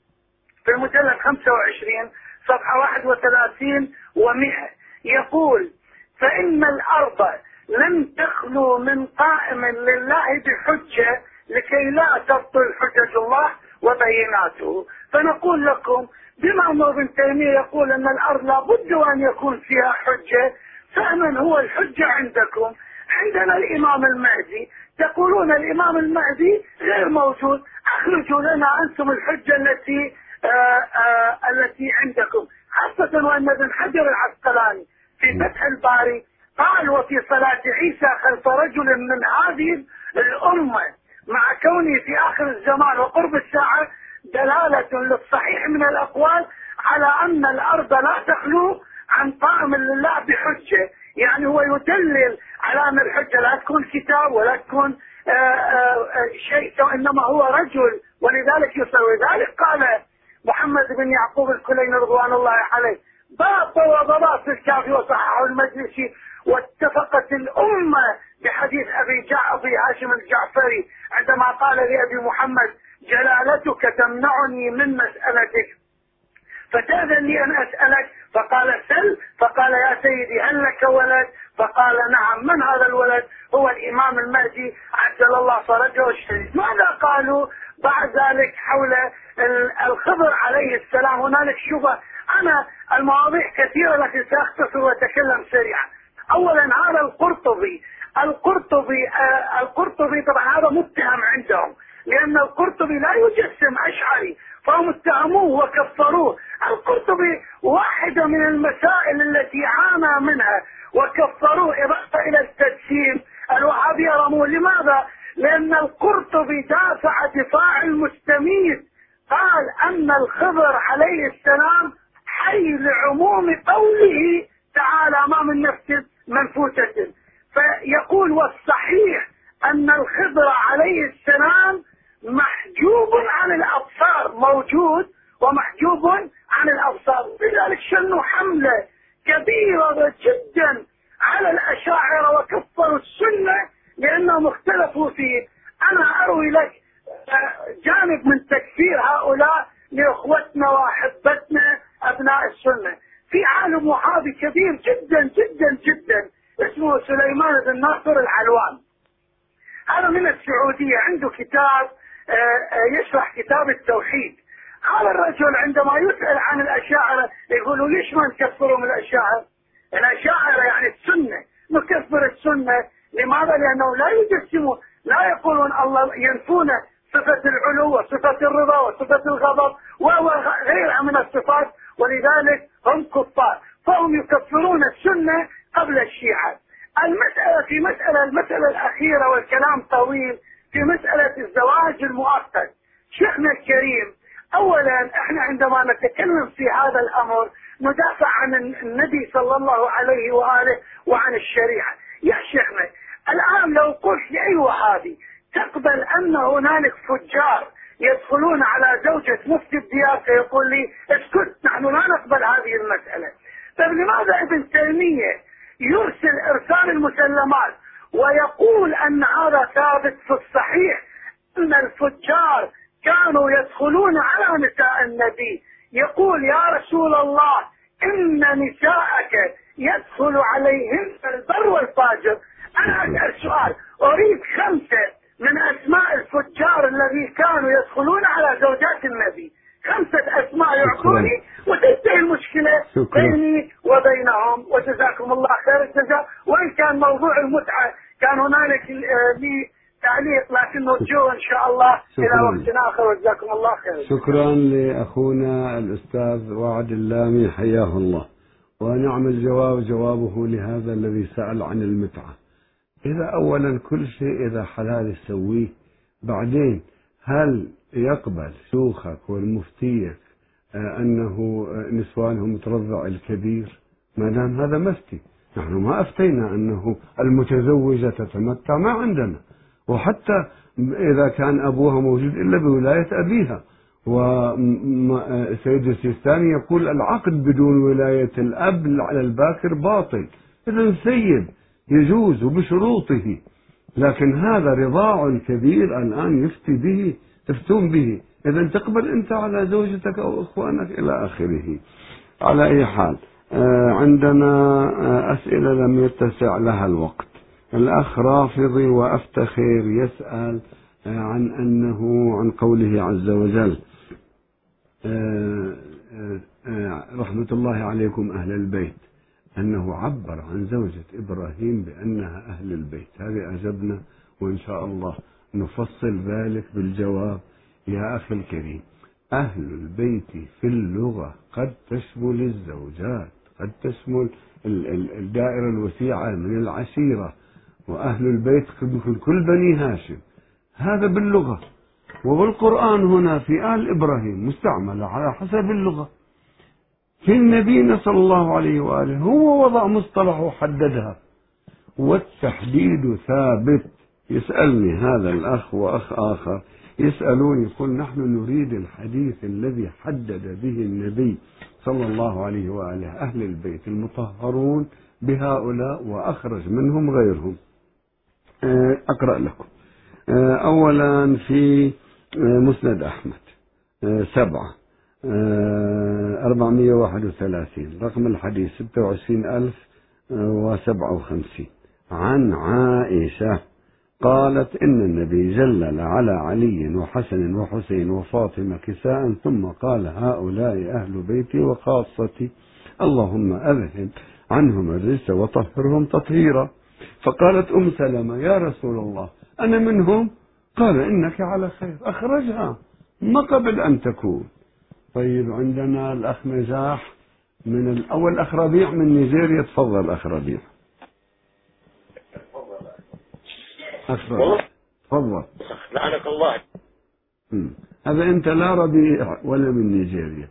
في المجلد 25 صفحة 31 و100 يقول فإن الأرض لم تخلو من قائم لله بحجة لكي لا تبطل حجج الله وبيناته. فنقول لكم بما أن ابن تيمية يقول أن الأرض لابد أن يكون فيها حجة فمن هو الحجة عندكم. عندنا الإمام المهدي. تقولون الإمام المهدي غير موجود. أخرجوا لنا أنتم الحجة التي آآ آآ التي عندكم. خاصة وأن ابن حجر العسقلاني في فتح الباري قال وفي صلاة عيسى خلف رجل من هذه الأمة. مع كونه في آخر الزمان وقرب الساعة دلالة للصحيح من الأقوال على أن الأرض لا تخلو عن قائم لله بحجة. يعني هو يدلل على أن الحجة لا تكون كتاب ولا تكون آآ آآ شيء وإنما هو رجل. ولذلك يسوي ذلك. قال محمد بن يعقوب الكلين رضوان الله عليه باب وضباط الكافي وصححه المجلسي واتفقت الأمة بحديث أبي أبي هاشم الجعفري عندما قال لأبي محمد جلالتك تمنعني من مسألتك. فتأذن لي أن أسألك فقال سل فقال يا سيدي هل لك ولد؟ فقال نعم من هذا الولد؟ هو الإمام المهدي عجل الله فرجه الشريف. ماذا قالوا؟ بعد ذلك حول الخضر عليه السلام هنالك شبهة. أنا المواضيع كثيرة لكن سأختصر وأتكلم سريعا. أولا هذا القرطبي القرطبي آه القرطبي طبعا هذا متهم عندهم لأن القرطبي لا يجسم أشعري فهم اتهموه وكفروه. القرطبي واحدة من المسائل التي عانى منها وكفروه. إضافة إلى التجسيم الوهابية رموه لماذا؟ لأن القرطبي دافع دفاع المستميت قال أن الخضر عليه السلام حي لعموم قوله تعالى ما من نفس منفوسة فيقول والصحيح أن الخضر عليه السلام محجوب عن الأبصار موجود ومحجوب عن الأبصار. لذلك شنوا حملة كبيرة جدا على الأشاعرة وكفروا السنة لأنهم اختلفوا فيه. أنا أروي لك جانب من تكفير هؤلاء لإخوتنا وأحبتنا أبناء السنة. في عالم وهابي كبير جدا جدا جدا. اسمه سليمان بن ناصر الحلوان هذا من السعودية عنده كتاب يشرح كتاب التوحيد. هذا الرجل عندما يسأل عن الأشاعرة يقولوا ليش ما نكفرهم الأشاعرة؟ الأشاعرة يعني السنة. نكفر السنة. لماذا؟ لأنه لا يجسمون لا يقولون الله ينفون صفة العلو وصفة الرضا وصفة الغضب وغيرها من الصفات ولذلك هم كفار. فهم يكفرون السنة قبل الشيعة. المسألة في مسألة المسألة الأخيرة والكلام طويل في مسألة الزواج المؤقت. شيخنا الكريم أولا إحنا عندما نتكلم في هذا الأمر ندافع عن النبي صلى الله عليه وآله وعن الشريعة. يا شيخنا الآن لو قلت لأي وهابي تقبل أن هنالك فجار يدخلون على زوجة مفتي الديار فيقول لي اسكت نحن لا نقبل هذه المسألة. طيب لماذا ابن تيمية يرسل إرسال المسلمات ويقول أن هذا ثابت في الصحيح أن الفجار كانوا يدخلون على نساء النبي. يقول يا رسول الله إن نساءك يدخل عليهن البر والفاجر. أنا أسأل سؤال أريد خمسة من أسماء الفجار الذي كانوا يدخلون على زوجات النبي. خمسة أسماء يعطوني وتنتهي المشكلة شكرا. بيني وبينهم. وجزاكم الله خير الجزاء. وإن كان موضوع المتعة كان هنالك آه، لي تعليق لكن نرجو إن شاء الله. إلى شكراً. وقت آخر. وجزاكم الله خير. شكرا لأخونا الأستاذ وعد اللامي. حياه الله. ونعم الجواب جوابه لهذا الذي سأل عن المتعة. إذا أولا كل شيء إذا حلال تسويه بعدين هل يقبل شيوخك والمفتيك آه، أنه آه، نسوانهم ترضع الكبير. ما دام هذا مفتي نحن ما أفتينا أنه المتزوجة تتمتع ما عندنا. وحتى إذا كان أبوها موجود إلا بولاية أبيها. وسيد السيستاني يقول العقد بدون ولاية الأب على الباكر باطل. إذا سيد يجوز وبشروطه لكن هذا رضاع الكبير الآن يفتي به تفتون به. إذا تقبل أنت على زوجتك أو إخوانك إلى آخره. على أي حال آه، عندنا آه، أسئلة لم يتسع لها الوقت. الأخ رافضي وأفتخر يسأل آه، عن أنه عن قوله عز وجل رحمة الله عليكم أهل البيت. أنه عبر عن زوجة إبراهيم بأنها أهل البيت. هذه أعجبنا وإن شاء الله نفصل ذلك بالجواب. يا أخي الكريم أهل البيت في اللغة قد تشمل الزوجات قد تشمل ال- ال- الدائرة الوسيعة من العشيرة وأهل البيت يكون كل بني هاشم. هذا باللغة. وبالقرآن هنا في آل إبراهيم مستعملة على حسب اللغة. في نبينا صلى الله عليه وآله هو وضع مصطلح وحددها. والتحديد ثابت. يسألني هذا الأخ وأخ آخر يسألون يقول نحن نريد الحديث الذي حدد به النبي صلى الله عليه وآله أهل البيت المطهرون بهؤلاء وأخرج منهم غيرهم. آه، أقرأ لكم. آه، أولا في آه، مسند أحمد. سبعة. أربعمية واحد وثلاثين. رقم الحديث ستة وعشرين ألف وسبعة وخمسين. عن عائشة قالت إن النبي جلل على علي وحسن وحسين وفاطمة كساء ثم قال هؤلاء أهل بيتي وخاصتي اللهم أذهب عنهم الرجس وطهرهم تطهيرا. فقالت أم سلمة يا رسول الله أنا منهم؟ قال إنك على خير أخرجها ما قبل أن تكون. طيب عندنا الأخ نجاح من الأول أخ ربيع من نيجيريا تفضل أخ ربيع. تفضل. لعنك الله. هذا أنت لا ربيع ولا من نيجيريا.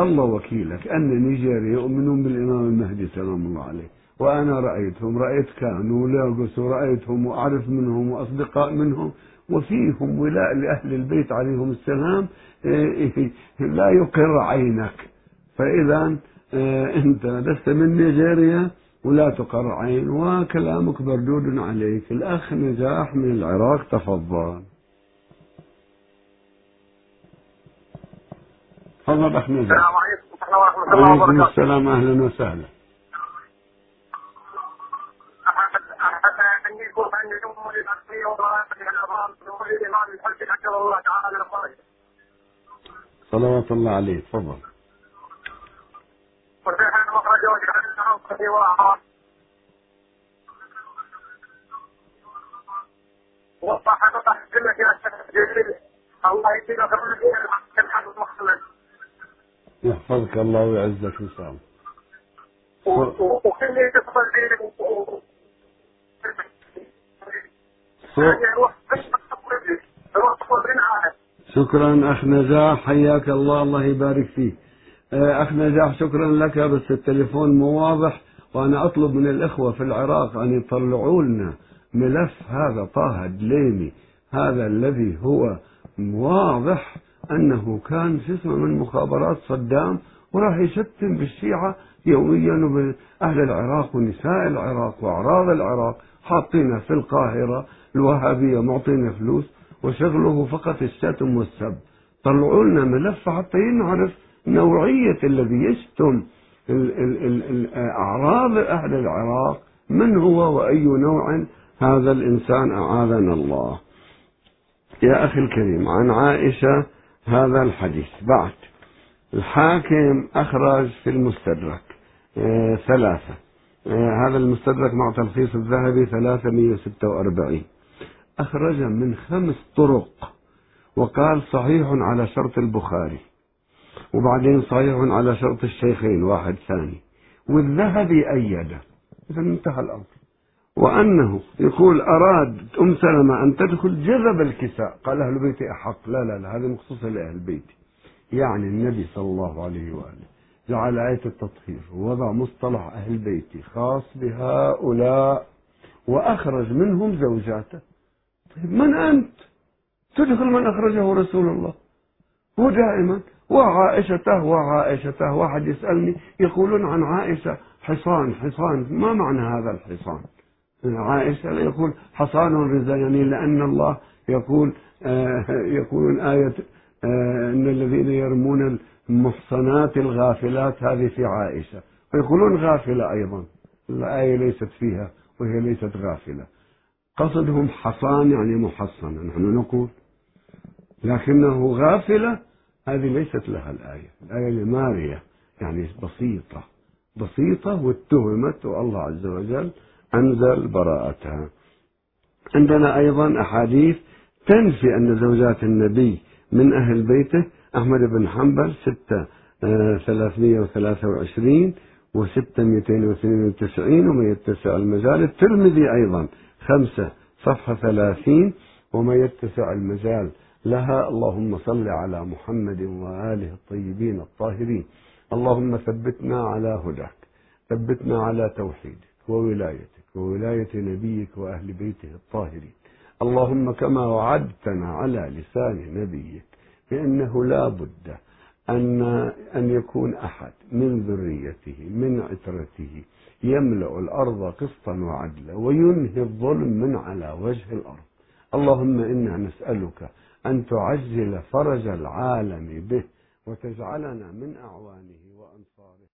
الله وكيلك أن نيجيريا يؤمنون بالإمام المهدي سلام الله عليه. وأنا رأيتهم رأيت كانوا لاغوس ورأيتهم وأعرف منهم وأصدقاء منهم. وفيهم ولاء لأهل البيت عليهم السلام. إيه، لا يقر عينك. فإذا آه، أنت لست من نيجيريا ولا تقر عين وكلامك مردود عليك. الأخ نجاح من العراق تفضل. تفضل أخ نجاح السلام عليكم ورحمة الله وبركاته. السلام أهلا وسهلا. صلوات الله عليه. تفضل. الله يدينا خير. الحق محمد يحفظك الله ويعزك شاء الله وخلي يتصل شكرا أخ نجاح. حياك الله. الله يبارك فيك. آه، أخ نجاح شكرا لك بس التليفون مو واضح وأنا أطلب من الإخوة في العراق أن يطلعوا لنا ملف هذا طه دليمي هذا الذي هو واضح أنه كان شو اسمه من مخابرات صدام وراح يشتم بالشيعة يوميا وبأهل العراق ونساء العراق وأعراض العراق حاطينه في القاهرة الوهابية معطينا فلوس وشغله فقط الشتم والسب. طلعوا لنا ملف حتى نعرف نوعية الذي يشتم أعراض أهل العراق. من هو وأي نوع؟ هذا الإنسان أعاذنا الله. يا أخي الكريم عن عائشة هذا الحديث. بعد الحاكم أخرج في المستدرك آه ثلاثة. آه هذا المستدرك مع تلخيص الذهبي 346 أخرج من خمس طرق وقال صحيح على شرط البخاري. وبعدين صحيح على شرط الشيخين واحد ثاني. والذهبي أيده. إذا انتهى الأمر. وأنه يقول أراد أم سلمة أن تدخل جذب الكساء. قال أهل بيتي أحق. لا لا لا هذه مخصوصة لأهل بيتي. يعني النبي صلى الله عليه وآله جعل آية التطهير ووضع مصطلح أهل بيتي خاص بهؤلاء وأخرج منهم زوجاته. طيب من أنت؟ تدخل من أخرجه رسول الله. هو دائما وعائشته وعائشته. واحد يسألني يقولون عن عائشة حصان حصان. ما معنى هذا الحصان؟ عائشة يقول حصان رزا يعني لأن الله يقول آه يقولون آية آه إن الذين يرمون المحصنات الغافلات هذه في عائشة. ويقولون غافلة أيضا. الآية ليست فيها وهي ليست غافلة. قصدهم حصان يعني محصن نحن نقول. لكنه غافلة هذه ليست لها الآية. الآية لماريا يعني بسيطة. بسيطة واتهمت والله عز وجل أنزل براءتها. عندنا أيضا أحاديث تنفي أن زوجات النبي من أهل بيته أحمد بن حنبل ستة ثلاثمية وثلاثة وعشرين وستة مئتين واثنين وتسعين وما يتسع المجال. الترمذي أيضا خمسة صفحة ثلاثين وما يتسع المجال لها اللهم صل على محمد وآله الطيبين الطاهرين. اللهم ثبتنا على هداك ثبتنا على توحيدك وولايتك وولاية نبيك وأهل بيته الطاهرين. اللهم كما وعدتنا على لسان نبيك بأنه لا بد أن أن يكون أحد من ذريته من عترته يملأ الأرض قسطا وعدلا وينهي الظلم من على وجه الأرض. اللهم إنا نسألك أن تعجل فرج العالم به وتجعلنا من أعوانه